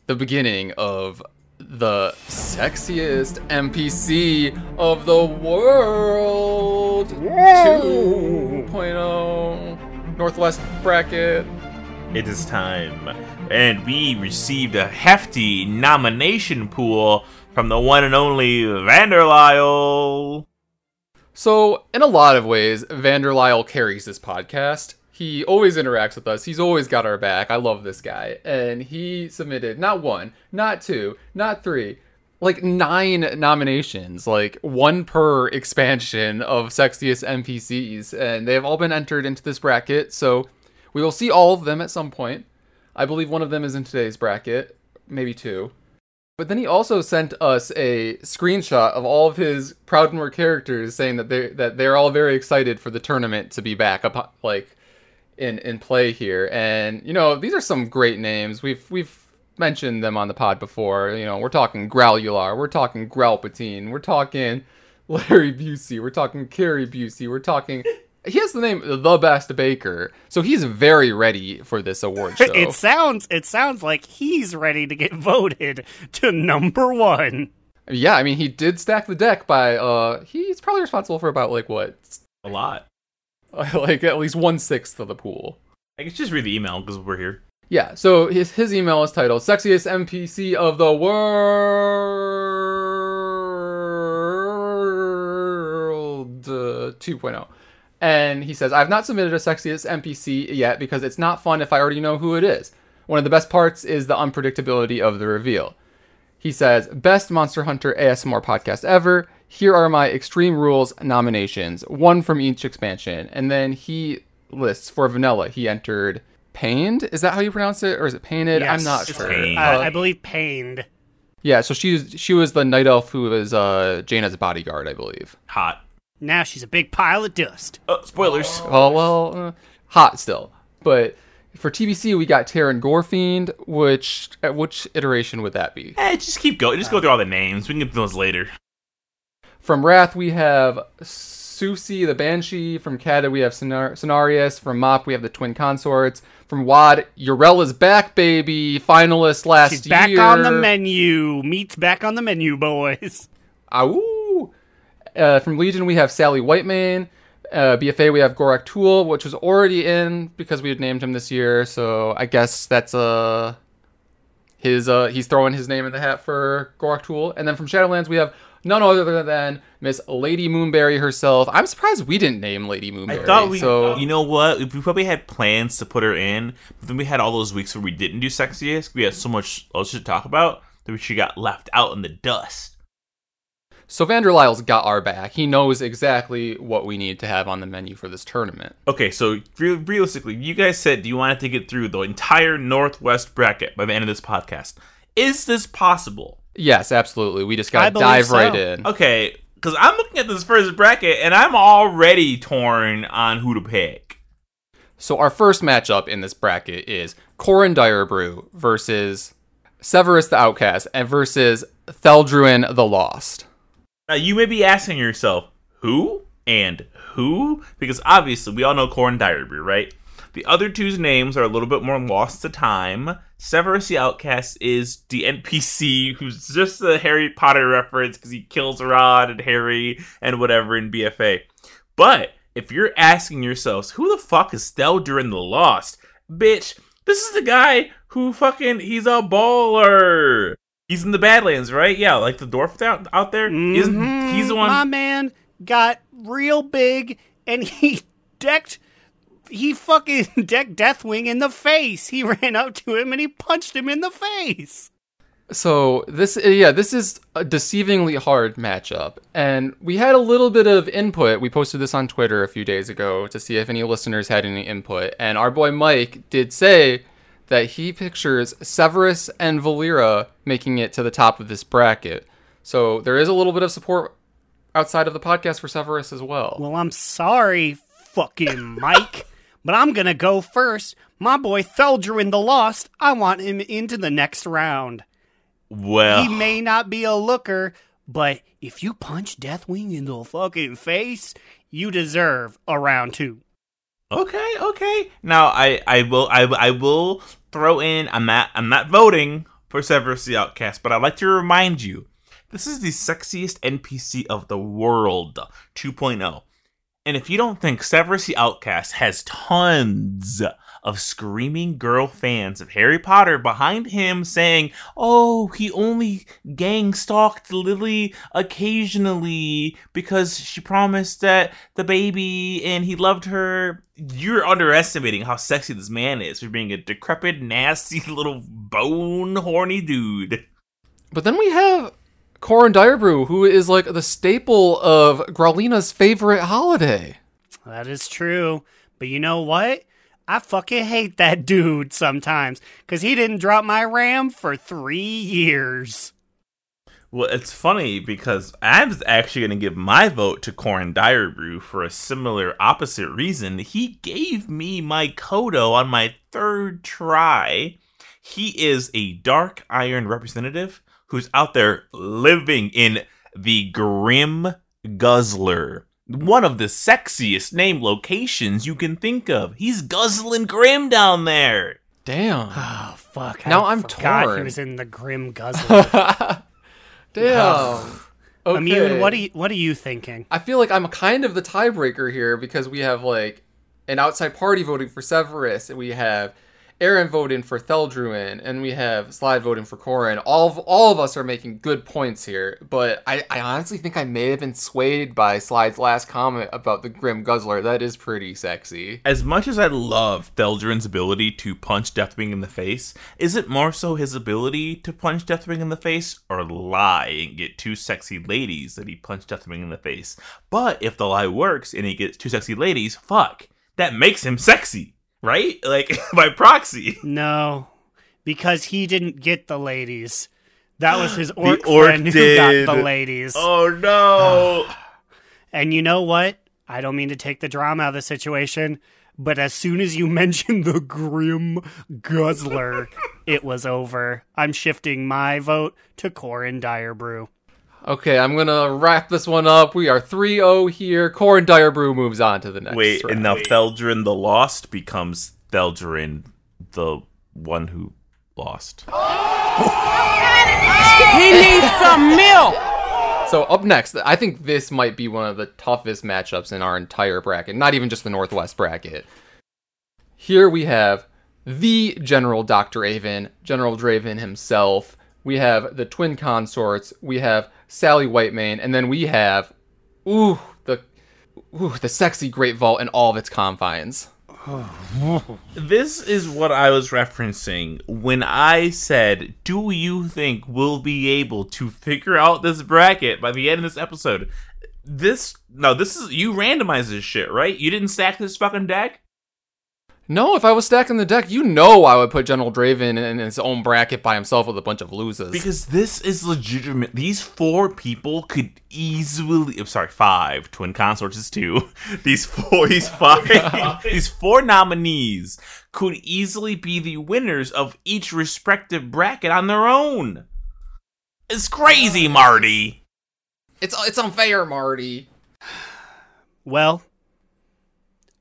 the beginning of the sexiest NPC of the world 2.0 Northwest bracket. It is time. And we received a hefty nomination pool from the one and only Vanderlyle. So, in a lot of ways, Vanderlyle carries this podcast. He always interacts with us. He's always got our back. I love this guy. And he submitted not one, not two, not three, like nine nominations, like one per expansion of sexiest NPCs. And they have all been entered into this bracket. So, we will see all of them at some point. I believe one of them is in today's bracket, maybe two. But then he also sent us a screenshot of all of his Proudmoore characters, saying that they that they're all very excited for the tournament to be back up, like in in play here. And you know, these are some great names. We've we've mentioned them on the pod before. You know, we're talking Growlular, we're talking Growlpatine, we're talking Larry Busey, we're talking Carrie Busey, we're talking. He has the name the best baker, so he's very ready for this award show. It sounds it sounds like he's ready to get voted to number one. Yeah, I mean, he did stack the deck by uh he's probably responsible for about like what A lot. like at least one sixth of the pool. I can just read the email because we're here. Yeah, so his his email is titled "Sexiest NPC of the World" uh, 2.0, and he says, "I've not submitted a sexiest NPC yet because it's not fun if I already know who it is. One of the best parts is the unpredictability of the reveal." He says, "Best Monster Hunter ASMR podcast ever. Here are my Extreme Rules nominations, one from each expansion." And then he lists for vanilla. He entered pained. Is that how you pronounce it, or is it painted? I'm not It's sure. pained. Uh, I believe pained. yeah, so she's she was the night elf who was uh, Jaina's bodyguard, I believe. Hot. Now she's a big pile of dust. Oh, spoilers. Oh well, uh, hot still. But for TBC, we got Teron Gorefiend. Which at which iteration would that be? Eh, just keep going. Just go through all the names. We can get those later. From Wrath, we have Susi the Banshee. From Kata, we have Sonar- Sonarius. From Mop, we have the twin consorts. From Wad, Urella's back, baby. Finalist last She's back year. on the menu. Meat's back on the menu, boys. Ow! Uh, from Legion, we have Sally Whitemane. Uh, BFA, we have Gorak Tul, which was already in because we had named him this year. So I guess that's uh his uh he's throwing his name in the hat for Gorak Tul. And then from Shadowlands, we have none other than Miss Lady Moonberry herself. I'm surprised we didn't name Lady Moonberry. I thought we, so you know what? We probably had plans to put her in, but then we had all those weeks where we didn't do sexiest. We had so much else to talk about that we she got left out in the dust. So Vanderlyle's got our back. He knows exactly what we need to have on the menu for this tournament. Okay, so re- realistically, you guys said do you wanted to get through the entire Northwest bracket by the end of this podcast. Is this possible? Yes, absolutely. We just gotta dive so. right in. Okay, because I'm looking at this first bracket and I'm already torn on who to pick. So our first matchup in this bracket is Corin Direbrew versus Severus the Outcast and versus Theldurin the Lost. Now, you may be asking yourself, who and who? Because obviously, we all know Corin Diary, right? The other two's names are a little bit more lost to time. Severus the Outcast is the NPC who's just a Harry Potter reference because he kills Rod and Harry and whatever in BFA. But if you're asking yourselves, who the fuck is Theldurin the Lost? Bitch, this is the guy who fucking, he's a baller. He's in the Badlands, right? Yeah, like the dwarf out, out there. Isn't Mhm. he's the one? My man got real big and he decked. He fucking decked Deathwing in the face. He ran up to him and he punched him in the face. So this, yeah, this is a deceivingly hard matchup, and we had a little bit of input. We posted this on Twitter a few days ago to see if any listeners had any input, and our boy Mike did say that he pictures Severus and Valeera making it to the top of this bracket. So there is a little bit of support outside of the podcast for Severus as well. Well, I'm sorry, fucking Mike, but I'm gonna go first. My boy Theldurin the Lost, I want him into the next round. Well, He may not be a looker, but if you punch Deathwing in the fucking face, you deserve a round two. okay, okay. Now I, I will, I, I will throw in. I'm not, I'm not voting for Severus the Outcast, but I'd like to remind you, this is the sexiest NPC of the world, 2.0. And if you don't think Severus the Outcast has tons of screaming girl fans of Harry Potter behind him saying, oh, he only gang stalked Lily occasionally because she promised that the baby and he loved her, you're underestimating how sexy this man is for being a decrepit, nasty little bone horny dude. But then we have Corin Direbrew, who is like the staple of Growlina's favorite holiday. That is true. But you know what? I fucking hate that dude sometimes because he didn't drop my RAM for three years. Well, it's funny because I'm actually going to give my vote to Corin Direbrew for a similar opposite reason. He gave me my Kodo on my third try. He is a Dark Iron representative who's out there living in the Grim Guzzler. One of the sexiest name locations you can think of. He's guzzling Grim down there. Damn. Oh fuck! Now I I'm forgot torn. He was in the Grim Guzzler. Damn. Okay. Immune, what are you, what are you thinking? I feel like I'm kind of the tiebreaker here because we have like an outside party voting for Severus, and we have Aaron voting for Theldurin, and we have Slide voting for Corin. All of, all of us are making good points here, but I, I honestly think I may have been swayed by Slide's last comment about the Grim Guzzler. That is pretty sexy. As much as I love Theldurin's ability to punch Deathwing in the face, is it more so his ability to punch Deathwing in the face or lie and get two sexy ladies that he punched Deathwing in the face? But if the lie works and he gets two sexy ladies, fuck, that makes him sexy, right? Like by proxy. No, because he didn't get the ladies. That was his orc, orc friend who got the ladies. Oh no! And you know what? I don't mean to take the drama out of the situation, but as soon as you mentioned the Grim Guzzler, it was over. I'm shifting my vote to Corin Direbrew. Okay, I'm gonna wrap this one up. We are 3-0 here. Corin Direbrew moves on to the next Wait, round. and now Feldrin the Lost becomes Feldrin the one who lost. He needs some milk. So up next, I think this might be one of the toughest matchups in our entire bracket, not even just the Northwest bracket. Here we have the General Dr. Avon, General Draven himself. We have the twin consorts. We have Sally Whitemane, and then we have, ooh, the, ooh, the sexy Great Vault and all of its confines. This is what I was referencing when I said, Do you think we'll be able to figure out this bracket by the end of this episode? This, no, this is, you randomized this shit, right? You didn't stack this fucking deck? No, if I was stacking the deck, you know I would put General Draven in his own bracket by himself with a bunch of losers. Because this is legitimate. These four people could easily. I'm sorry, five. Twin consorts is two. These four, these five, these four nominees could easily be the winners of each respective bracket on their own. It's crazy, Marty. it's it's unfair, Marty. Well,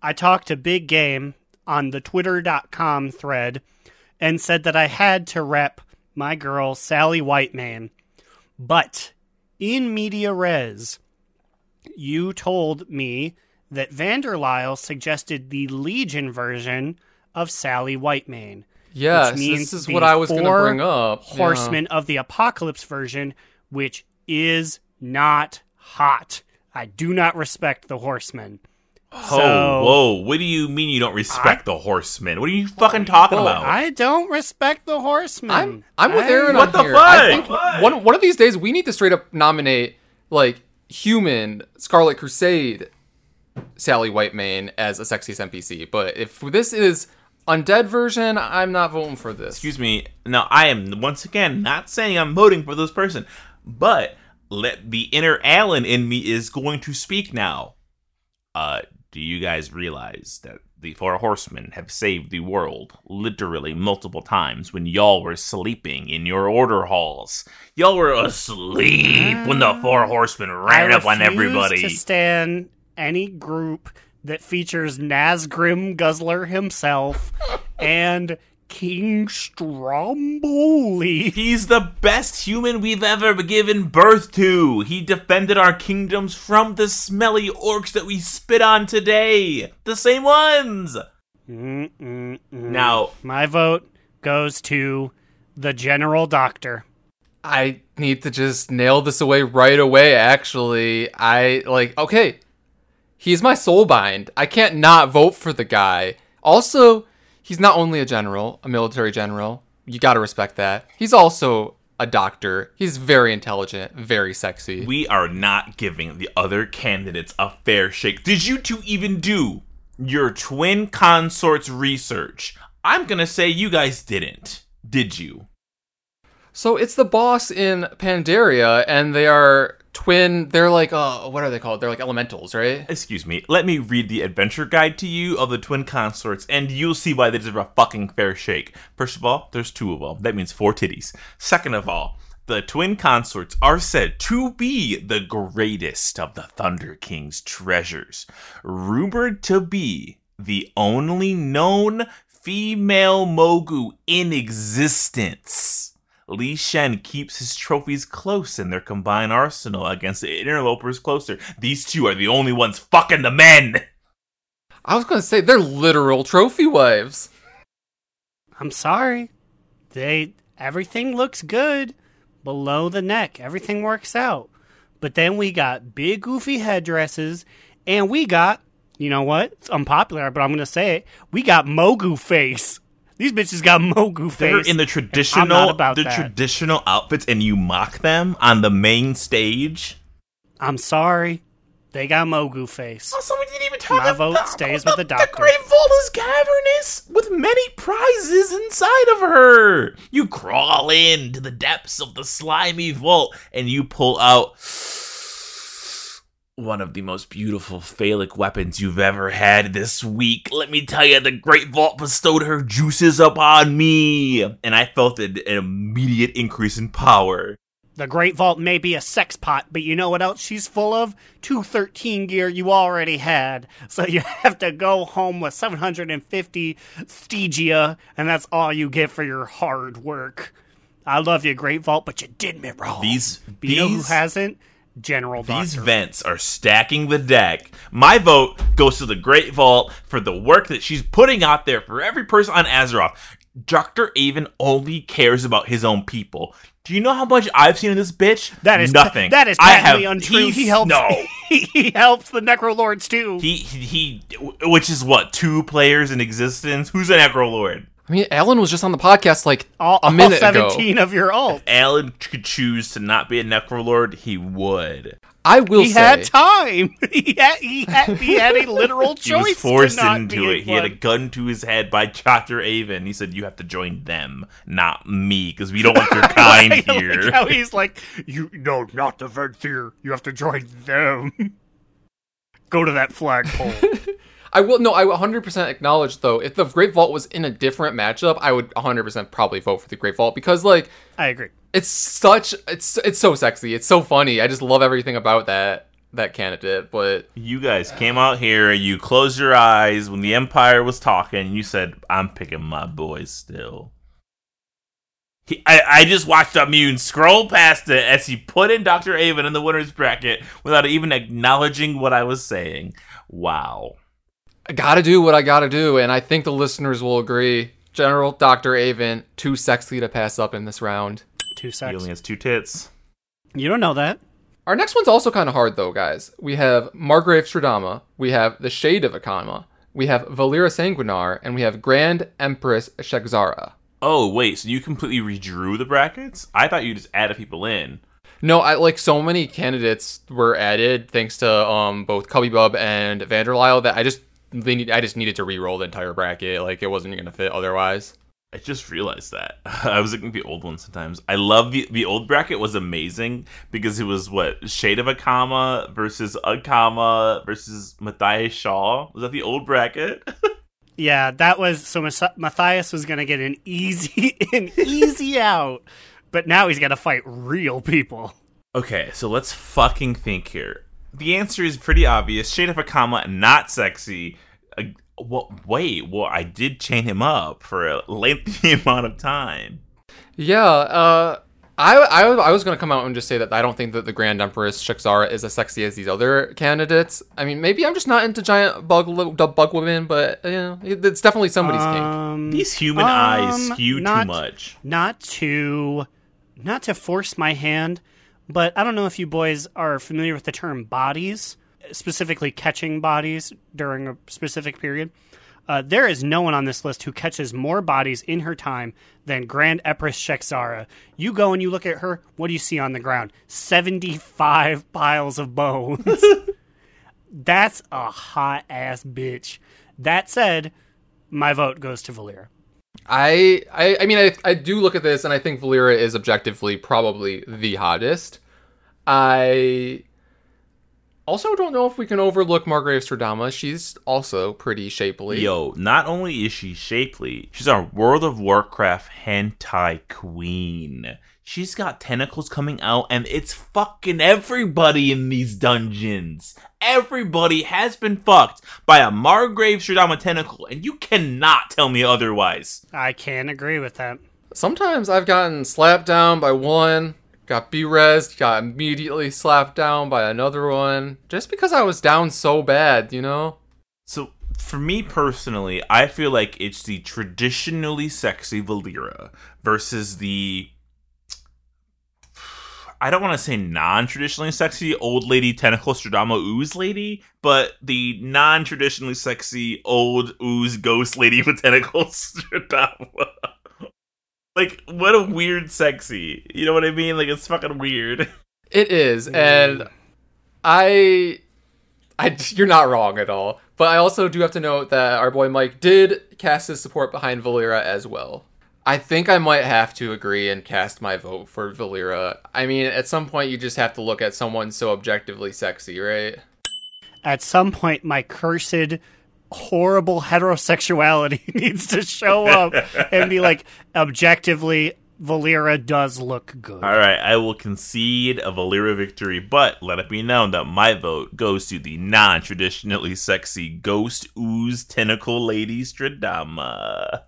I talked to Big Game on the twitter.com thread and said that I had to rep my girl Sally Whitemane. But in media res, you told me that Vanderlyle suggested the Legion version of Sally Whitemane. Yes, which means this is what I was going to bring up. Yeah. Horsemen of the Apocalypse version, which is not hot. I do not respect the Horsemen. Oh, So- whoa. What do you mean you don't respect the horsemen? What are you fucking talking Well, about? I don't respect the Horsemen. I'm I'm with I- Aaron What the here. I fuck? think one one of these days we need to straight up nominate like human Scarlet Crusade Sally Whitemane as a sexiest NPC. But if this is undead version, I'm not voting for this. Excuse me. Now, I am once again not saying I'm voting for this person, but let the inner Alan in me is going to speak now. Uh, do you guys realize that the four horsemen have saved the world literally multiple times when y'all were sleeping in your order halls? Y'all were asleep when the four ah. horsemen I ran up on everybody. to stand any group that features Nazgrim Guzzler himself and King Stromboli. He's the best human we've ever given birth to. He defended our kingdoms from the smelly orcs that we spit on today. The same ones. Mm-mm-mm. Now, My vote goes to the General Doctor. I need to just nail this away right away, actually. I, like, okay. He's my soulbind. I can't not vote for the guy. Also, he's not only a general, a military general. You gotta respect that. He's also a doctor. He's very intelligent, very sexy. we are not giving the other candidates a fair shake. Did you two even do your twin consorts research? I'm gonna say you guys didn't. Did you? So it's the boss in Pandaria, and they are twin. They're like, uh, what are they called? They're like elementals, right? Excuse me. Let me read the adventure guide to you of the twin consorts, and you'll see why they deserve a fucking fair shake. First of all, there's two of them. That means four titties. Second of all, the twin consorts are said to be the greatest of the Thunder King's treasures, rumored to be the only known female Mogu in existence. Lei Shen keeps his trophies close in their combined arsenal against the interlopers closer. These two are the only ones fucking the men. I was gonna say they're literal trophy wives. I'm sorry. They everything looks good below the neck. Everything works out. But then we got big goofy headdresses and we got you know what? It's unpopular, but I'm gonna say it. We got Mogu face. These bitches got Mogu face. They're in the traditional, about the that. traditional outfits, and you mock them on the main stage. I'm sorry. They got Mogu face. Also, we didn't even talk My about vote stays with the doctor. The Great Vault is cavernous with many prizes inside of her. You crawl into the depths of the slimy vault and you pull out one of the most beautiful phallic weapons you've ever had this week. Let me tell you, the Great Vault bestowed her juices upon me, and I felt an, an immediate increase in power. The Great Vault may be a sex pot, but you know what else she's full of? 213 gear you already had. So you have to go home with 750 Stygia, and that's all you get for your hard work. I love you, Great Vault, but you did me wrong. These, you know who hasn't? General These vents are stacking the deck. My vote goes to the Great Vault for the work that she's putting out there for every person on Azeroth. Dr. Avon only cares about his own people. Do you know how much I've seen of this bitch? That is nothing. That is I have- untrue. he's- He helps. No. he helps the Necrolords too. He, he he which is what two players in existence. Who's an Necrolord? I mean, Alan was just on the podcast like all, a minute all ago. 17 of your ult. Alan could choose to not be a Necrolord. He would. I will He say, had time. He had, he had, he had a literal He choice. was forced to not into it. He had a gun to his head by Dr. Avon. He said, You have to join them, not me, because we don't want your kind like here. how he's like, you no, not the Venthyr. You have to join them. Go to that flagpole. I will no, I 100% acknowledge though. If the Great Vault was in a different matchup, I would 100% probably vote for the Great Vault because like I agree. it's such it's it's so sexy. It's so funny. I just love everything about that that candidate. But You guys came out here, you closed your eyes when the Empire was talking, you said, I'm picking my boys still. He, I, I just watched Immune scroll past it as he put in Dr. Avon in the winner's bracket without even acknowledging what I was saying. Wow. I gotta do what I gotta do, and I think the listeners will agree. General Doctor Avon, too sexy to pass up in this round. Two He only has two tits. You don't know that. Our next one's also kind of hard, though, guys. We have Margrave Stradama, we have the Shade of Akama, we have Valeera Sanguinar, and we have Grand Empress Shekzara. Oh, wait, so you completely redrew the brackets? I thought you just added people in. No, I like so many candidates were added thanks to um both Cubby Bub and Vanderlyle that I just they need, I just needed to re-roll the entire bracket. Like it wasn't gonna fit otherwise. I just realized that. I was looking at the old one sometimes. I love the the old bracket was amazing because it was what Shade of Akama versus Akama versus Matthias Shaw. Was that the old bracket? Yeah, that was so. Matthias was gonna get an easy, an easy out, but now he's got to fight real people. okay, so let's fucking think here. The answer is pretty obvious. Shade of Akama not sexy. Uh, what? Wait, well, I did chain him up for a lengthy amount of time. Yeah, uh, I, I, I was gonna come out and just say that I don't think that the Grand Empress Shekzara is as sexy as these other candidates. I mean, maybe I'm just not into giant bug li- bug women, but you know, it's definitely somebody's kink. Um, These human eyes Um, skew too much. not to, not to force my hand, but I don't know if you boys are familiar with the term bodies, specifically catching bodies during a specific period. Uh, there is no one on this list who catches more bodies in her time than Grand Empress Shekzara. You go and you look at her. What do you see on the ground? Seventy-five piles of bones. That's a hot ass bitch. That said, my vote goes to Valeera. I, I, I mean, I, I do look at this and I think Valeera is objectively probably the hottest. I also don't know if we can overlook Margrave Stradama. She's also pretty shapely. Yo, not only is she shapely, she's our World of Warcraft hentai queen. She's got tentacles coming out, and it's fucking everybody in these dungeons. Everybody has been fucked by a Margrave Stradama tentacle, and you cannot tell me otherwise. I can agree with that. Sometimes I've gotten slapped down by one, got B-res, got immediately slapped down by another one, just because I was down so bad, you know? So for me personally, I feel like it's the traditionally sexy Valeera versus the I don't want to say non-traditionally sexy old lady tentacle Stradama ooze lady, but the non-traditionally sexy old ooze ghost lady with tentacles Stradama. like what a weird sexy. You know what I mean? Like it's fucking weird. It is, mm. and I, I, you're not wrong at all. But I also do have to note that our boy Mike did cast his support behind Valeera as well. I think I might have to agree and cast my vote for Valeera. I mean, at some point you just have to look at someone so objectively sexy, right? At some point, my cursed, horrible heterosexuality needs to show up and be like, objectively, Valeera does look good. All right, I will concede a Valeera victory, but let it be known that my vote goes to the non-traditionally sexy ghost ooze tentacle lady Stradama.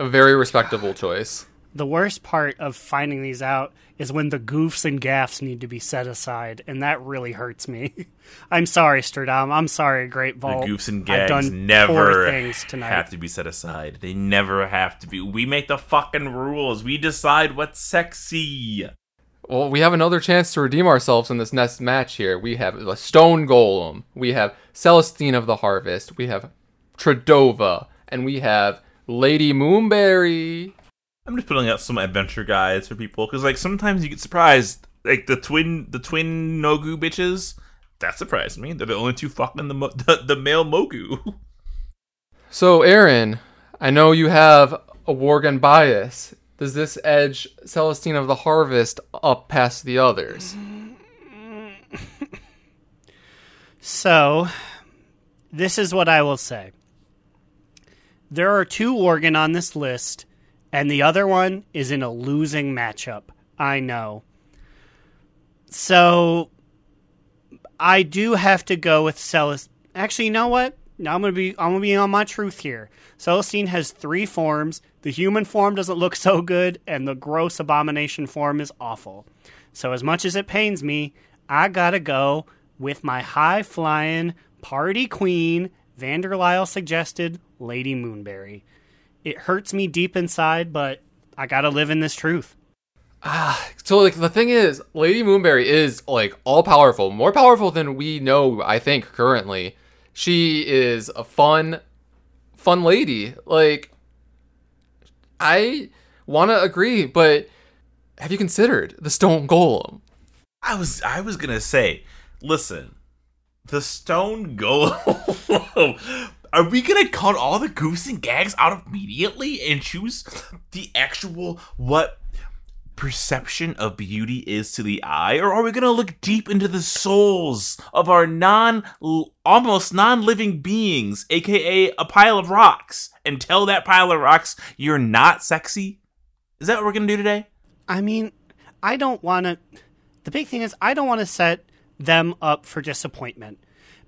A very respectable choice. The worst part of finding these out is when the goofs and gaffs need to be set aside, and that really hurts me. I'm sorry, Stradam. I'm sorry, Great Vault. The goofs and I've gags done never things tonight. have to be set aside. They never have to be. We make the fucking rules. We decide what's sexy. Well, we have another chance to redeem ourselves in this next match here. We have the Stone Golem, we have Celestine of the Harvest, we have Tradova, and we have Lady Moonberry. I'm just putting out some adventure guides for people because, like, sometimes you get surprised. Like the twin, the twin Nogu bitches. That surprised me. They're the only two fucking the mo- the, the male Mogu. So, Aaron, I know you have a Worgen bias. Does this edge Celestine of the Harvest up past the others? So, this is what I will say. There are two Worgen on this list, and the other one is in a losing matchup. I know. So, I do have to go with Celestine. Actually, you know what? I'm gonna be I'm gonna be on my truth here. Celestine has three forms. The human form doesn't look so good, and the gross abomination form is awful. So as much as it pains me, I gotta go with my high flying party queen, Vanderlyle suggested Lady Moonberry. It hurts me deep inside, but I gotta live in this truth. Ah, so, like, the thing is, Lady Moonberry is, like, all powerful. More powerful than we know, I think, currently. She is a fun, fun lady. Like, I want to agree, but have you considered the Stone Golem? I was I was gonna say, listen, the stone golem. Are we gonna cut all the goofs and gags out immediately and choose the actual what perception of beauty is to the eye, or are we gonna look deep into the souls of our non, almost non-living beings, aka a pile of rocks, and tell that pile of rocks you're not sexy? Is that what we're gonna do today? I mean, I don't want to. The big thing is, I don't want to set them up for disappointment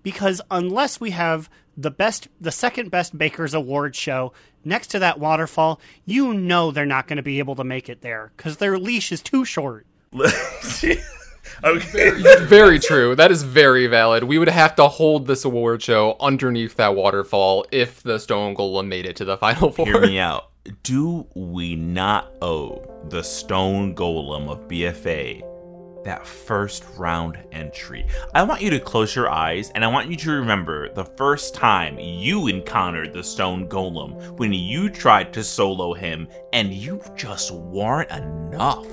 because unless we have the best, the second best Baker's Award show next to that waterfall, you know they're not going to be able to make it there because their leash is too short. okay. Very true. That is very valid. We would have to hold this award show underneath that waterfall if the Stone Golem made it to the final four. Hear me out. Do we not owe the Stone Golem of BFA that first round entry? I want you to close your eyes and I want you to remember the first time you encountered the Stone Golem when you tried to solo him and you just weren't enough.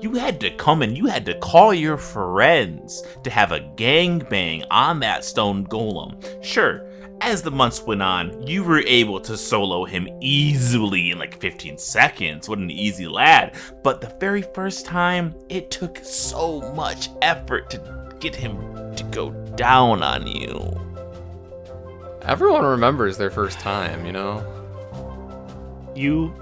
You had to come and you had to call your friends to have a gangbang on that Stone Golem. Sure, as the months went on, you were able to solo him easily in like 15 seconds. What an easy lad. But the very first time, it took so much effort to get him to go down on you. Everyone remembers their first time, you know? You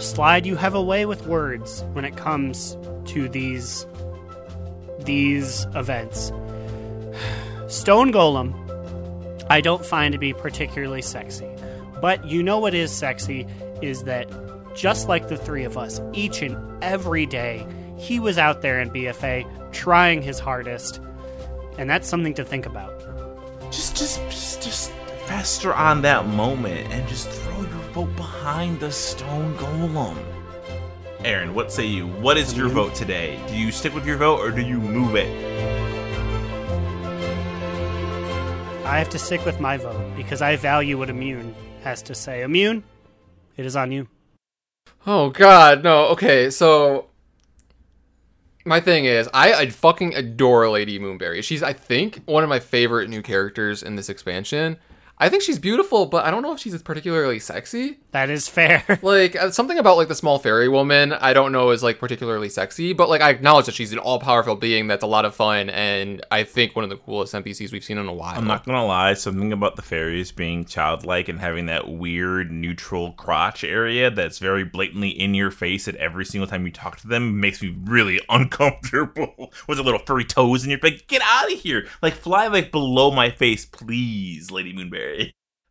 slide. You have a way with words when it comes to these these events. Stone Golem, I don't find to be particularly sexy. But you know what is sexy is that just like the three of us, each and every day, he was out there in BFA trying his hardest. And that's something to think about. Just, just, just, just fester on that moment and just throw your vote behind the stone golem. Aaron, what say you? What is your vote today? Do you stick with your vote or do you move it? I have to stick with my vote because I value what Immune has to say. Immune, it is on you. Oh God, no. Okay, so my thing is, I, I fucking adore Lady Moonberry. She's, I think, one of my favorite new characters in this expansion. I think she's beautiful, but I don't know if she's particularly sexy. That is fair. Like uh, something about like the small fairy woman, I don't know is like particularly sexy, but like I acknowledge that she's an all powerful being that's a lot of fun, and I think one of the coolest NPCs we've seen in a while. I'm not gonna lie, something about the fairies being childlike and having that weird neutral crotch area that's very blatantly in your face at every single time you talk to them makes me really uncomfortable. With the little furry toes in your face, get out of here! Like fly like below my face, please, Lady Moonberry.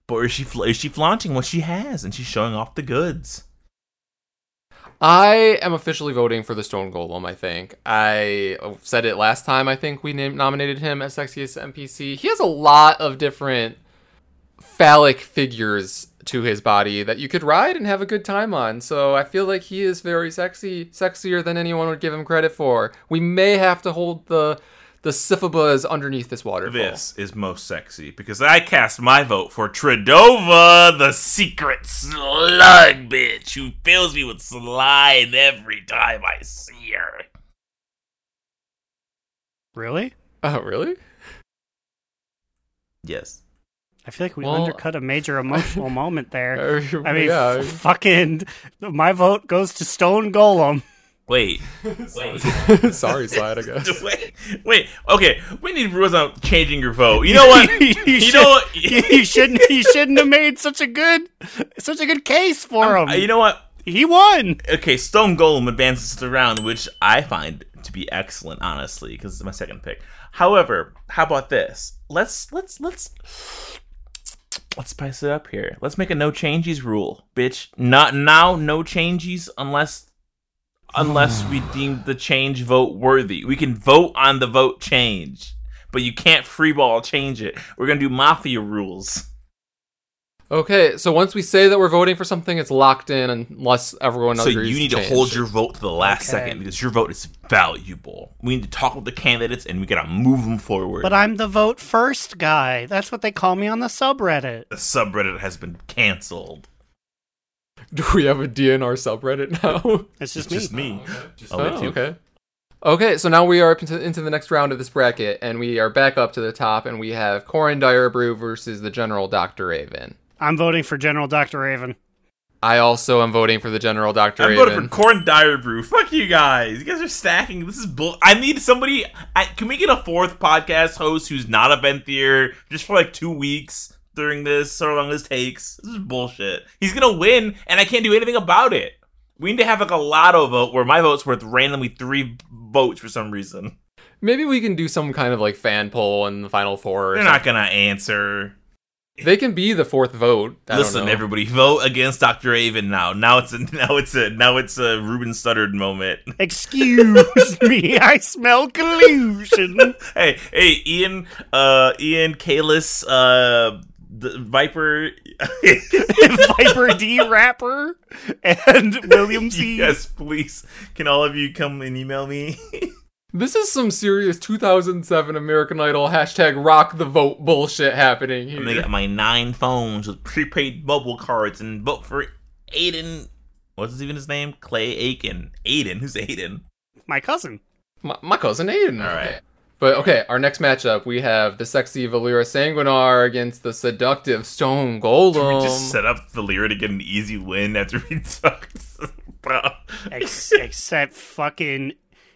But is she is she flaunting what she has and she's showing off the goods? I am officially voting for the Stone Golem. I think I said it last time. I think we named, nominated him as sexiest NPC. He has a lot of different phallic figures to his body that you could ride and have a good time on. So I feel like he is very sexy, sexier than anyone would give him credit for. We may have to hold the the Sifabas underneath this waterfall. This is most sexy because I cast my vote for Tred'ova, the secret slug bitch who fills me with slime every time I see her. Really? Oh, really? Yes. I feel like we Well- undercut a major emotional moment there. Uh, I mean, yeah. fucking, my vote goes to Stone Golem. Wait. Wait. Sorry, slide. I guess. wait. Wait. Okay. We need rules on changing your vote. You know what? you, you should- know what? you shouldn't. You shouldn't have made such a good, such a good case for him. Uh, you know what? he won. Okay, Stone Golem advances to the round, which I find to be excellent, honestly, because it's my second pick. However, how about this? Let's let's let's let's spice it up here. Let's make a no changes rule, bitch. Not now, no changes unless unless we ah. deem the change vote worthy. We can vote on the vote change, but you can't freeball change it. We're gonna do mafia rules. Okay, so once we say that we're voting for something, it's locked in unless everyone So agrees. you need to change. hold your vote to the last Okay. second because your vote is valuable. We need to talk with the candidates and we gotta move them forward. But I'm the vote first guy. That's what they call me on the subreddit. the subreddit has been canceled. Do we have a DNR subreddit now? It's just It's me. just me. Oh, I'll oh, you. okay. Okay, so now we are up into, into the next round of this bracket, and we are back up to the top, and we have Coren Direbrew versus the General Dr. Raven. I'm voting for General Dr. Raven. I also am voting for the General Dr. Raven. I'm Raven. voting for Corn Dire Brew. Fuck you guys. You guys are stacking. This is bull. I need somebody. I, can we get a fourth podcast host who's not a Venthyr just for like two weeks during this, so long as takes? This is bullshit. He's gonna win, and I can't do anything about it. We need to have like a lotto vote where my vote's worth randomly three votes for some reason. Maybe we can do some kind of like fan poll in the final four. Or They're not gonna answer. They can be the fourth vote. I don't Listen, know. everybody, vote against Dr. Avon now. Now it's a now it's a now it's a Ruben Studdard moment. Excuse me, I smell collusion. hey, hey, Ian, uh, Ian Kalis, uh, the Viper. Viper D rapper and William C. yes, please. Can all of you come and email me? This is some serious 2007 American Idol hashtag rock the vote bullshit happening I'm gonna get my nine phones with prepaid bubble cards and vote for Aiden. What's his even his name? Clay Aiken. Aiden. Who's Aiden? My cousin. My, my cousin Aiden. All right. But okay, our next matchup we have the sexy Valeera Sanguinar against the seductive Stone Golem. we just set up Valeera to get an easy win after we sucked. Bro. Ex- except fucking,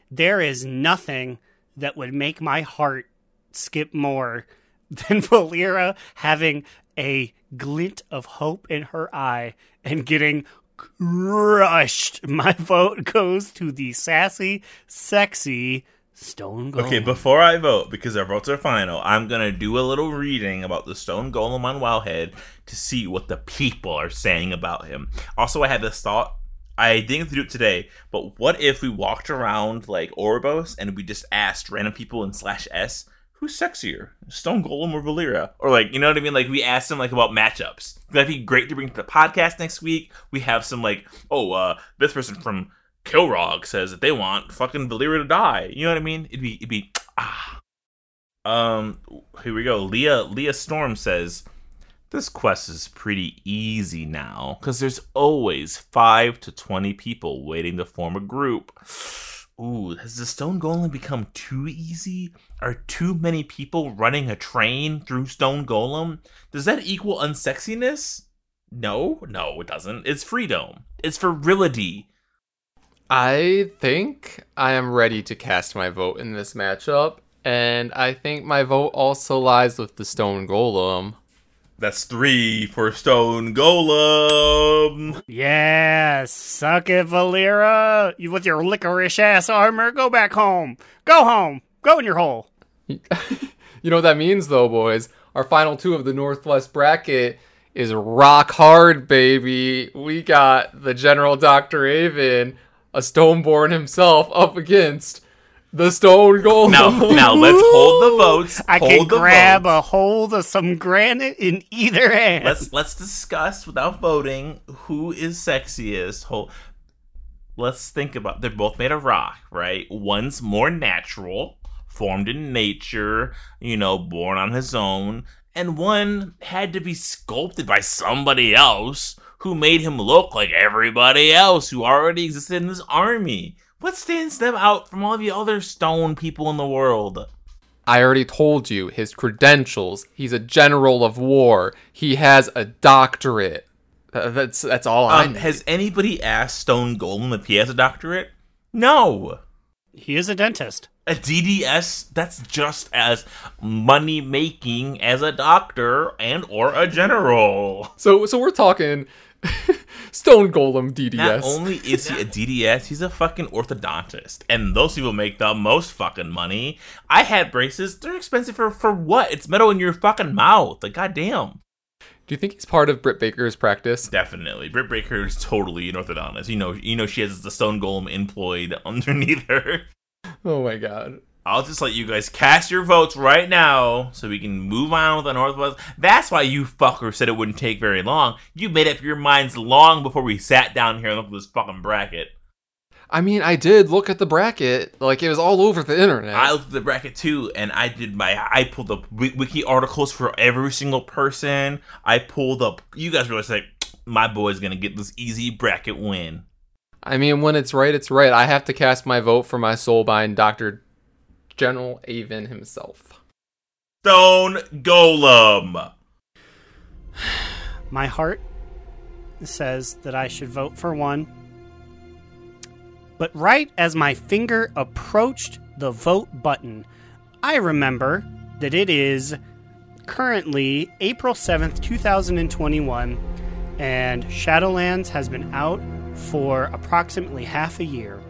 there is nothing that would make my heart skip more than Valeera having a glint of hope in her eye and getting crushed. My vote goes to the sassy, sexy Stone Golem. Okay, before I vote, because our votes are final, I'm gonna do a little reading about the Stone Golem on Wowhead to see what the people are saying about him. Also, I had this thought I didn't do it today, but what if we walked around like Oribos and we just asked random people in slash S who's sexier, Stone Golem or Valeera? Or like, you know what I mean? Like we asked them like about matchups. That'd be great to bring to the podcast next week. We have some like, oh, uh, this person from Kilrogg says that they want fucking Valeera to die. You know what I mean? It'd be it'd be ah. Um, here we go. Leah Leah Storm says this quest is pretty easy now because there's always five to twenty people waiting to form a group. Ooh, has the Stone Golem become too easy? Are too many people running a train through Stone Golem? Does that equal unsexiness? No, no, it doesn't. It's freedom. It's virility. I think I am ready to cast my vote in this matchup, and I think my vote also lies with the Stone Golem. That's three for Stone Golem. Yes, suck it, Valeera. You with your licorice ass armor, go back home. Go home. Go in your hole. You know what that means, though, boys? Our final two of the Northwest bracket is rock hard, baby. We got the General Dr. Avon, a Stoneborn himself, up against the Stone Golem. Now, now let's hold the votes. I hold can the grab votes. a hold of some granite in either hand. Let's let's discuss without voting who is sexiest. Hold. Let's think about. They're both made of rock, right? One's more natural, formed in nature, you know, born on his own, and one had to be sculpted by somebody else who made him look like everybody else who already existed in this army. What stands them out from all the other stone people in the world? I already told you his credentials. He's a general of war. He has a doctorate. Th- That's that's all I Um, know. has anybody asked Stone Golem if he has a doctorate? No. he is a dentist. A DDS that's just as money making as a doctor and or a general. So so we're talking Stone Golem DDS. Not only is he a DDS, he's a fucking orthodontist. And those people make the most fucking money. I had braces, they're expensive for for what? It's metal in your fucking mouth. Like goddamn. Do you think he's part of Britt Baker's practice? Definitely. Britt Baker is totally an orthodontist. You know you know she has the stone golem employed underneath her. Oh my god. I'll just let you guys cast your votes right now so we can move on with the Northwest. That's why you fuckers said it wouldn't take very long. You made up your minds long before we sat down here and looked at this fucking bracket. I mean, I did look at the bracket. Like it was all over the internet. I looked at the bracket too, and I did my. I pulled up wiki articles for every single person. I pulled up. You guys were like, my boy's gonna get this easy bracket win. I mean, when it's right, it's right. I have to cast my vote for my soulbind, Doctor General Avon himself. Stone Golem. My heart says that I should vote for one. But right as my finger approached the vote button, I remember that it is currently April 7th, 2021, and Shadowlands has been out for approximately half a year.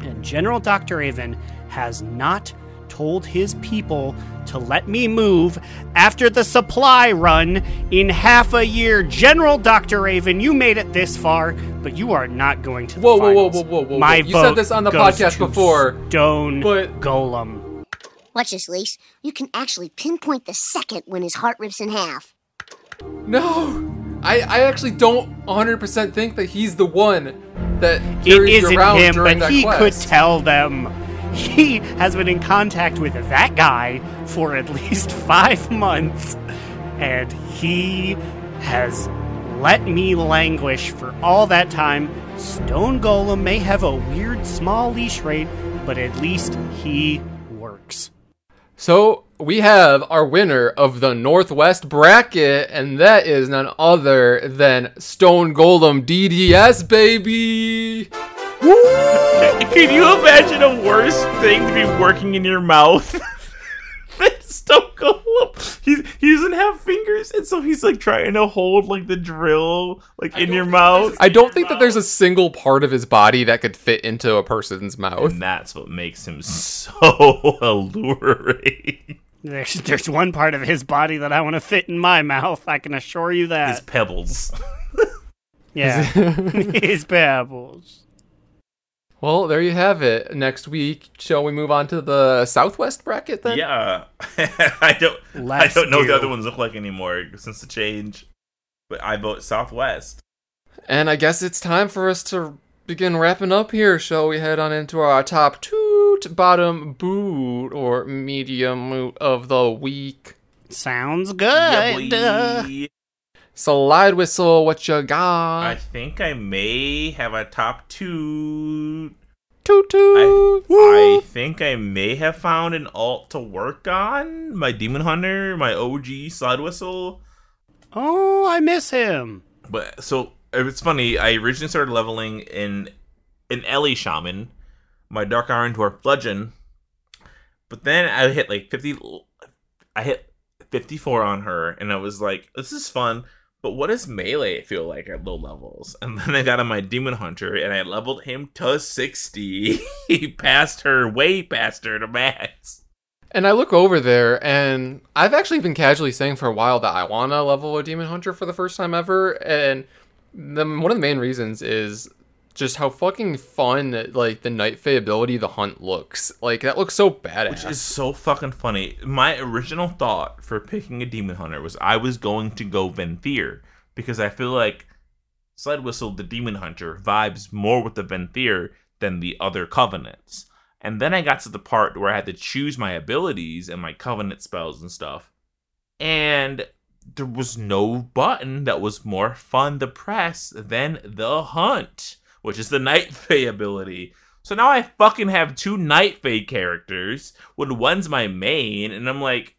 And General Dr. Avon has not told his people to let me move after the supply run in half a year. General Dr. Raven, you made it this far, but you are not going to the Whoa, whoa, whoa, whoa, whoa, whoa, My whoa. You vote said this on the podcast to before, Stone but- Golem. Watch this, Lise. You can actually pinpoint the second when his heart rips in half. No, I, I actually don't 100% think that he's the one that It carries you isn't around him, during but that he quest. could tell them. He has been in contact with that guy for at least five months, and he has let me languish for all that time. Stone Golem may have a weird small leash rate, but at least he works. So we have our winner of the Northwest bracket, and that is none other than Stone Golem DDS, baby. Can you imagine a worse thing to be working in your mouth than He's, he doesn't have fingers, and so he's like trying to hold like the drill like in your mouth. I don't think that there's a single part of his body that could fit into a person's mouth. And that's what makes him so alluring. There's, there's one part of his body that I want to fit in my mouth. I can assure you that. His pebbles. Yeah, his pebbles. Well, there you have it. Next week, shall we move on to the Southwest bracket then? Yeah, I don't. Let's I don't know what the other ones look like anymore since the change. But I vote Southwest. And I guess it's time for us to begin wrapping up here. Shall we head on into our top toot, bottom boot, or medium moot of the week? Sounds good. boy. Slide whistle, what you got? I think I may have a top two. toot I, toot. I think I may have found an alt to work on. My Demon Hunter, my OG slide whistle. oh, I miss him. But so it's funny. I originally started leveling in an Ellie Shaman, my Dark Iron Dwarf Legend. But then I hit like fifty. I hit fifty four on her, and I was like, "This is fun." But what does melee feel like at low levels? And then I got on my Demon Hunter, and I leveled him to sixty. he passed her, way past her to max. And I look over there, and I've actually been casually saying for a while that I want to level a Demon Hunter for the first time ever. And the, one of the main reasons is just how fucking fun, like, the Night Fae ability, the hunt looks. Like, that looks so badass. Which is so fucking funny. My original thought for picking a demon hunter was I was going to go Venthyr because I feel like Slide Whistle, the demon hunter, vibes more with the Venthyr than the other covenants. And then I got to the part where I had to choose my abilities and my covenant spells and stuff. And there was no button that was more fun to press than the hunt, which is the Night Fae ability. So now I fucking have two Night Fae characters, when one's my main, and I'm like,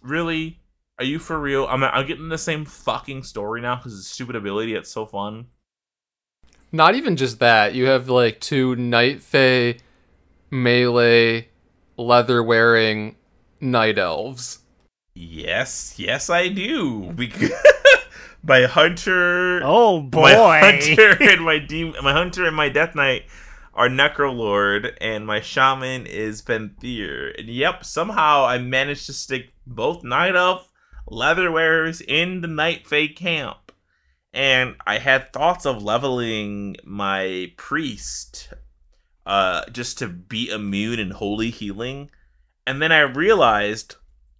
really? Are you for real? I'm, I'm getting the same fucking story now because it's a stupid ability. It's so fun. Not even just that. You have, like, two Night Fae, melee, leather wearing night elves. Yes, yes, I do. Because my hunter, Oh boy. my hunter and my demon, my hunter and my death knight are Necrolord, and my shaman is Venthyr. And yep, somehow I managed to stick both night elf leather wearers in the night fae camp. And I had thoughts of leveling my priest uh, just to be immune and holy healing. And then I realized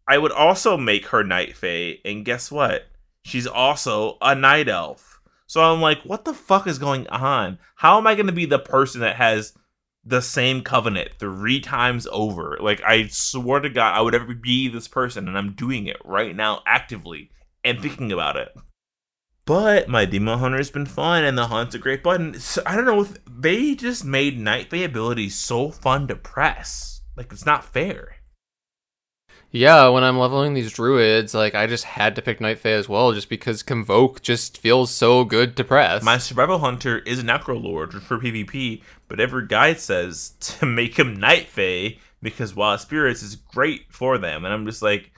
I would also make her night fae, and guess what? She's also a night elf. So I'm like, what the fuck is going on? How am I going to be the person that has the same covenant three times over? Like, I swore to God I would ever be this person, and I'm doing it right now actively and thinking about it. But my Demon Hunter has been fun, and the Hunt's a great button. So, I don't know, if they just made Night Fae abilities so fun to press. Like, it's not fair. Yeah, when I'm leveling these druids, like, I just had to pick Night Fae as well, just because Convoke just feels so good to press. My survival hunter is a Necrolord for PvP, but every guide says to make him Night Fae because Wild Spirits is great for them, and I'm just like,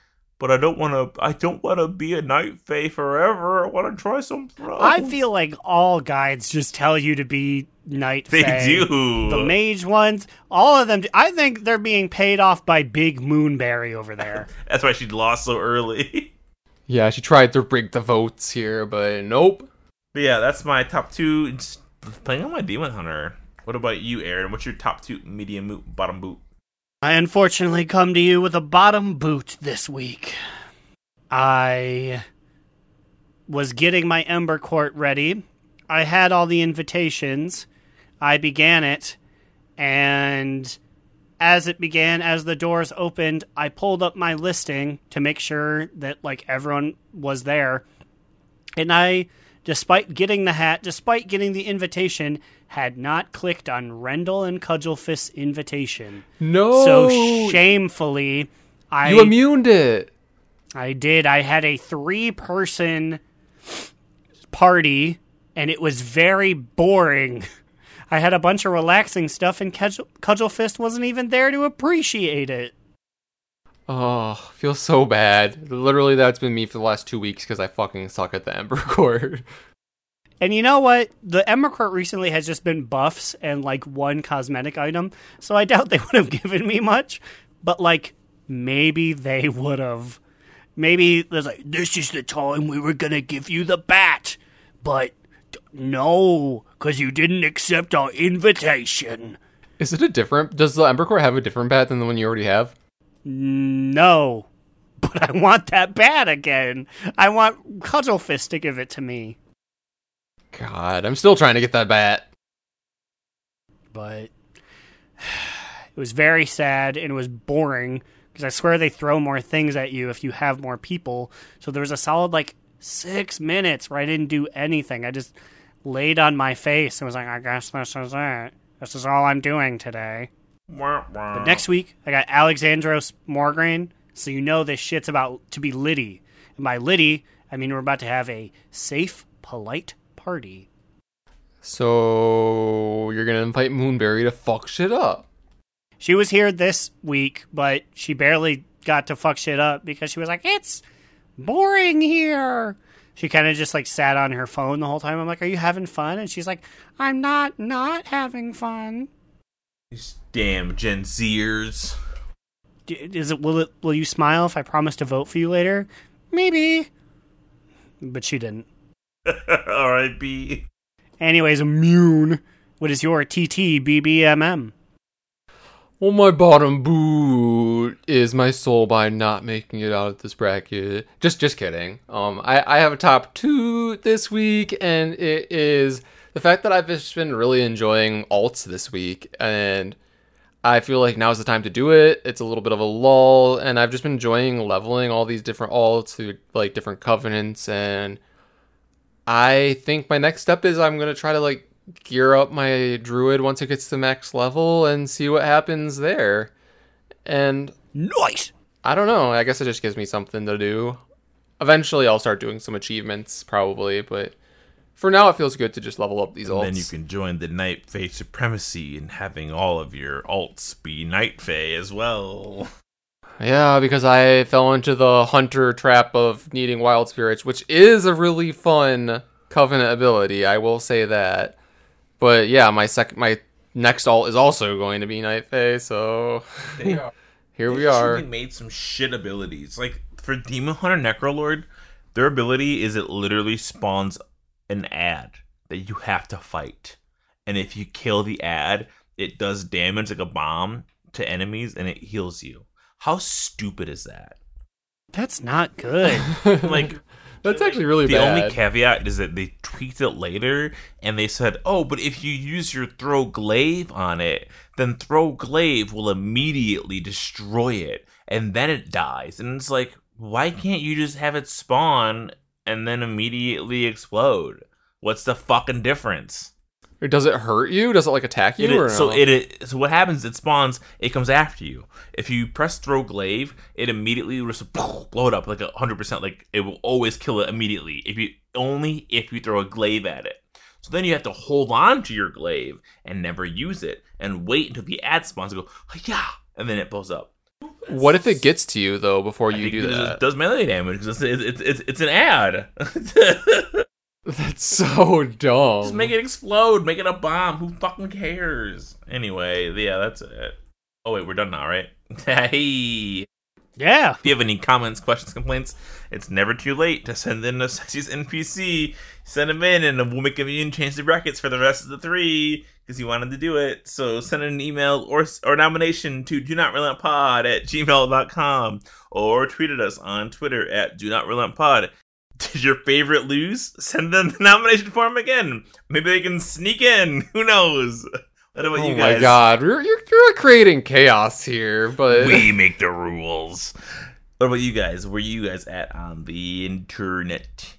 but I don't want to. I don't want to be a Night Fae forever. I want to try some. I feel like all guides just tell you to be night. Fae. They fae. do. The mage ones, all of them. I think they're being paid off by Big Moonberry over there. That's why she lost so early. yeah, she tried to rig the votes here, but nope. but yeah, that's my top two. Just playing on my Demon Hunter. What about you, Aaron? What's your top two medium boot, bottom boot? I unfortunately come to you with a bottom boot this week. I was getting my Ember Court ready. I had all the invitations. I began it, and as it began, as the doors opened, I pulled up my listing to make sure that like everyone was there. And I, despite getting the hat, despite getting the invitation, had not clicked on Rendle and Cudgelfist's invitation. No! So shamefully, I you immuned it! I did. I had a three person party and it was very boring. I had a bunch of relaxing stuff and Cudgel, Cudgelfist wasn't even there to appreciate it. Oh, feels so bad. Literally, that's been me for the last two weeks because I fucking suck at the Ember Court. And you know what? The Ember Court recently has just been buffs and like one cosmetic item, so I doubt they would have given me much. But like, maybe they would have. Maybe there's like, this is the time we were gonna give you the bat, but No, because you didn't accept our invitation. Is it a different? Does the Ember Court have a different bat than the one you already have? No. But I want that bat again. I want Cuddlefist to give it to me. God, I'm still trying to get that bat. But it was very sad and it was boring because I swear they throw more things at you if you have more people. So there was a solid like six minutes where I didn't do anything. I just laid on my face and was like, I guess this is it. This is all I'm doing today. But next week, I got Alexandros Mograine, so you know this shit's about to be Liddy. And by Liddy, I mean we're about to have a safe, polite party. So you're gonna invite Moonberry to fuck shit up. She was here this week, but she barely got to fuck shit up because she was like, it's boring here. She kind of just like sat on her phone the whole time. I'm like, are you having fun? And she's like, I'm not not having fun. These damn Gen Zers. Is it will it will you smile if I promise to vote for you later? Maybe. But she didn't. R.I.P. Anyways, immune. What is your TT BBMM? Well, my bottom boot is my soul by not making it out of this bracket. Just, just kidding. Um, I, I have a top two this week, and it is the fact that I've just been really enjoying alts this week, and I feel like now's the time to do it. It's a little bit of a lull, and I've just been enjoying leveling all these different alts through like different covenants, and I think my next step is I'm gonna try to like gear up my druid once it gets to max level and see what happens there. And Nice. I don't know. I guess it just gives me something to do. Eventually, I'll start doing some achievements, probably. But for now, it feels good to just level up these And alts. then you can join the Night Fae Supremacy and having all of your alts be Night Fae as well. Yeah, because I fell into the hunter trap of needing wild spirits, which is a really fun covenant ability. I will say that. But yeah, my second, my next alt is also going to be Night Fae. So here we They are. actually made some shit abilities. Like for Demon Hunter Necrolord, their ability is it literally spawns an ad that you have to fight. And if you kill the ad, it does damage like a bomb to enemies and it heals you. How stupid is that? That's not good. Like That's actually really the bad. only caveat is that they tweaked it later and they said, "Oh, but if you use your throw glaive on it, then throw glaive will immediately destroy it and then it dies." And it's like, why can't you just have it spawn and then immediately explode? What's the fucking difference? Or Does it hurt you? Does it like attack you? It- so it, it so what happens? It spawns. It comes after you. If you press throw glaive, it immediately will just blow it up like a hundred percent. Like it will always kill it immediately. If you only if you throw a glaive at it. So then you have to hold on to your glaive and never use it and wait until the ad spawns and go oh, yeah, and then it blows up. what if it gets to you though before I you do it does- that? does melee damage it's, it's, it's, it's an ad. That's so dumb. Just make it explode. Make it a bomb. Who fucking cares? Anyway, yeah, that's it. Oh wait, we're done now, right? hey. yeah. If you have any comments, questions, complaints, it's never too late to send in a sexiest NPC. Send them in, and we'll make a million change the brackets for the rest of the three because you wanted to do it. So send an email or or nomination to do not relent pod at gmail.com or tweet at us on Twitter at do not relent pod. Did your favorite lose? Send them the nomination form again. Maybe they can sneak in. Who knows? What about oh you guys? Oh my god, you're, you're, you're creating chaos here, but we make the rules. What about you guys? Where you guys at on the internet?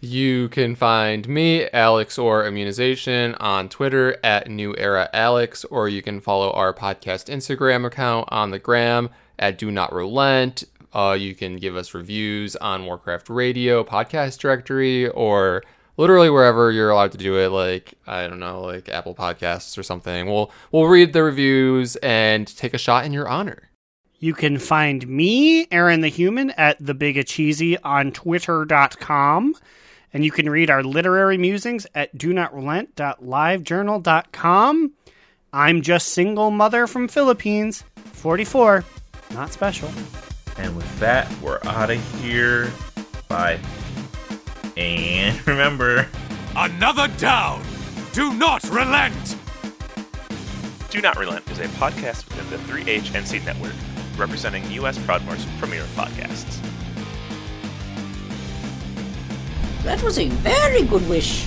You can find me, Alex or Immunization, on Twitter at New Era Alex, or you can follow our podcast Instagram account on the gram at Do Not Relent. Uh, you can give us reviews on Warcraft Radio, Podcast Directory, or literally wherever you're allowed to do it, like I don't know, like Apple Podcasts or something. We'll we'll read the reviews and take a shot in your honor. You can find me, Aaron the Human, at the Big Cheesy on Twitter.com. And you can read our literary musings at do not relent.livejournal.com. I'm just single mother from Philippines, 44, not special. And with that, we're out of here. Bye. And remember, Another down! Do not relent! Do Not Relent is a podcast within the 3HNC network, representing U.S. Proudmoore's premier podcasts. That was a very good wish.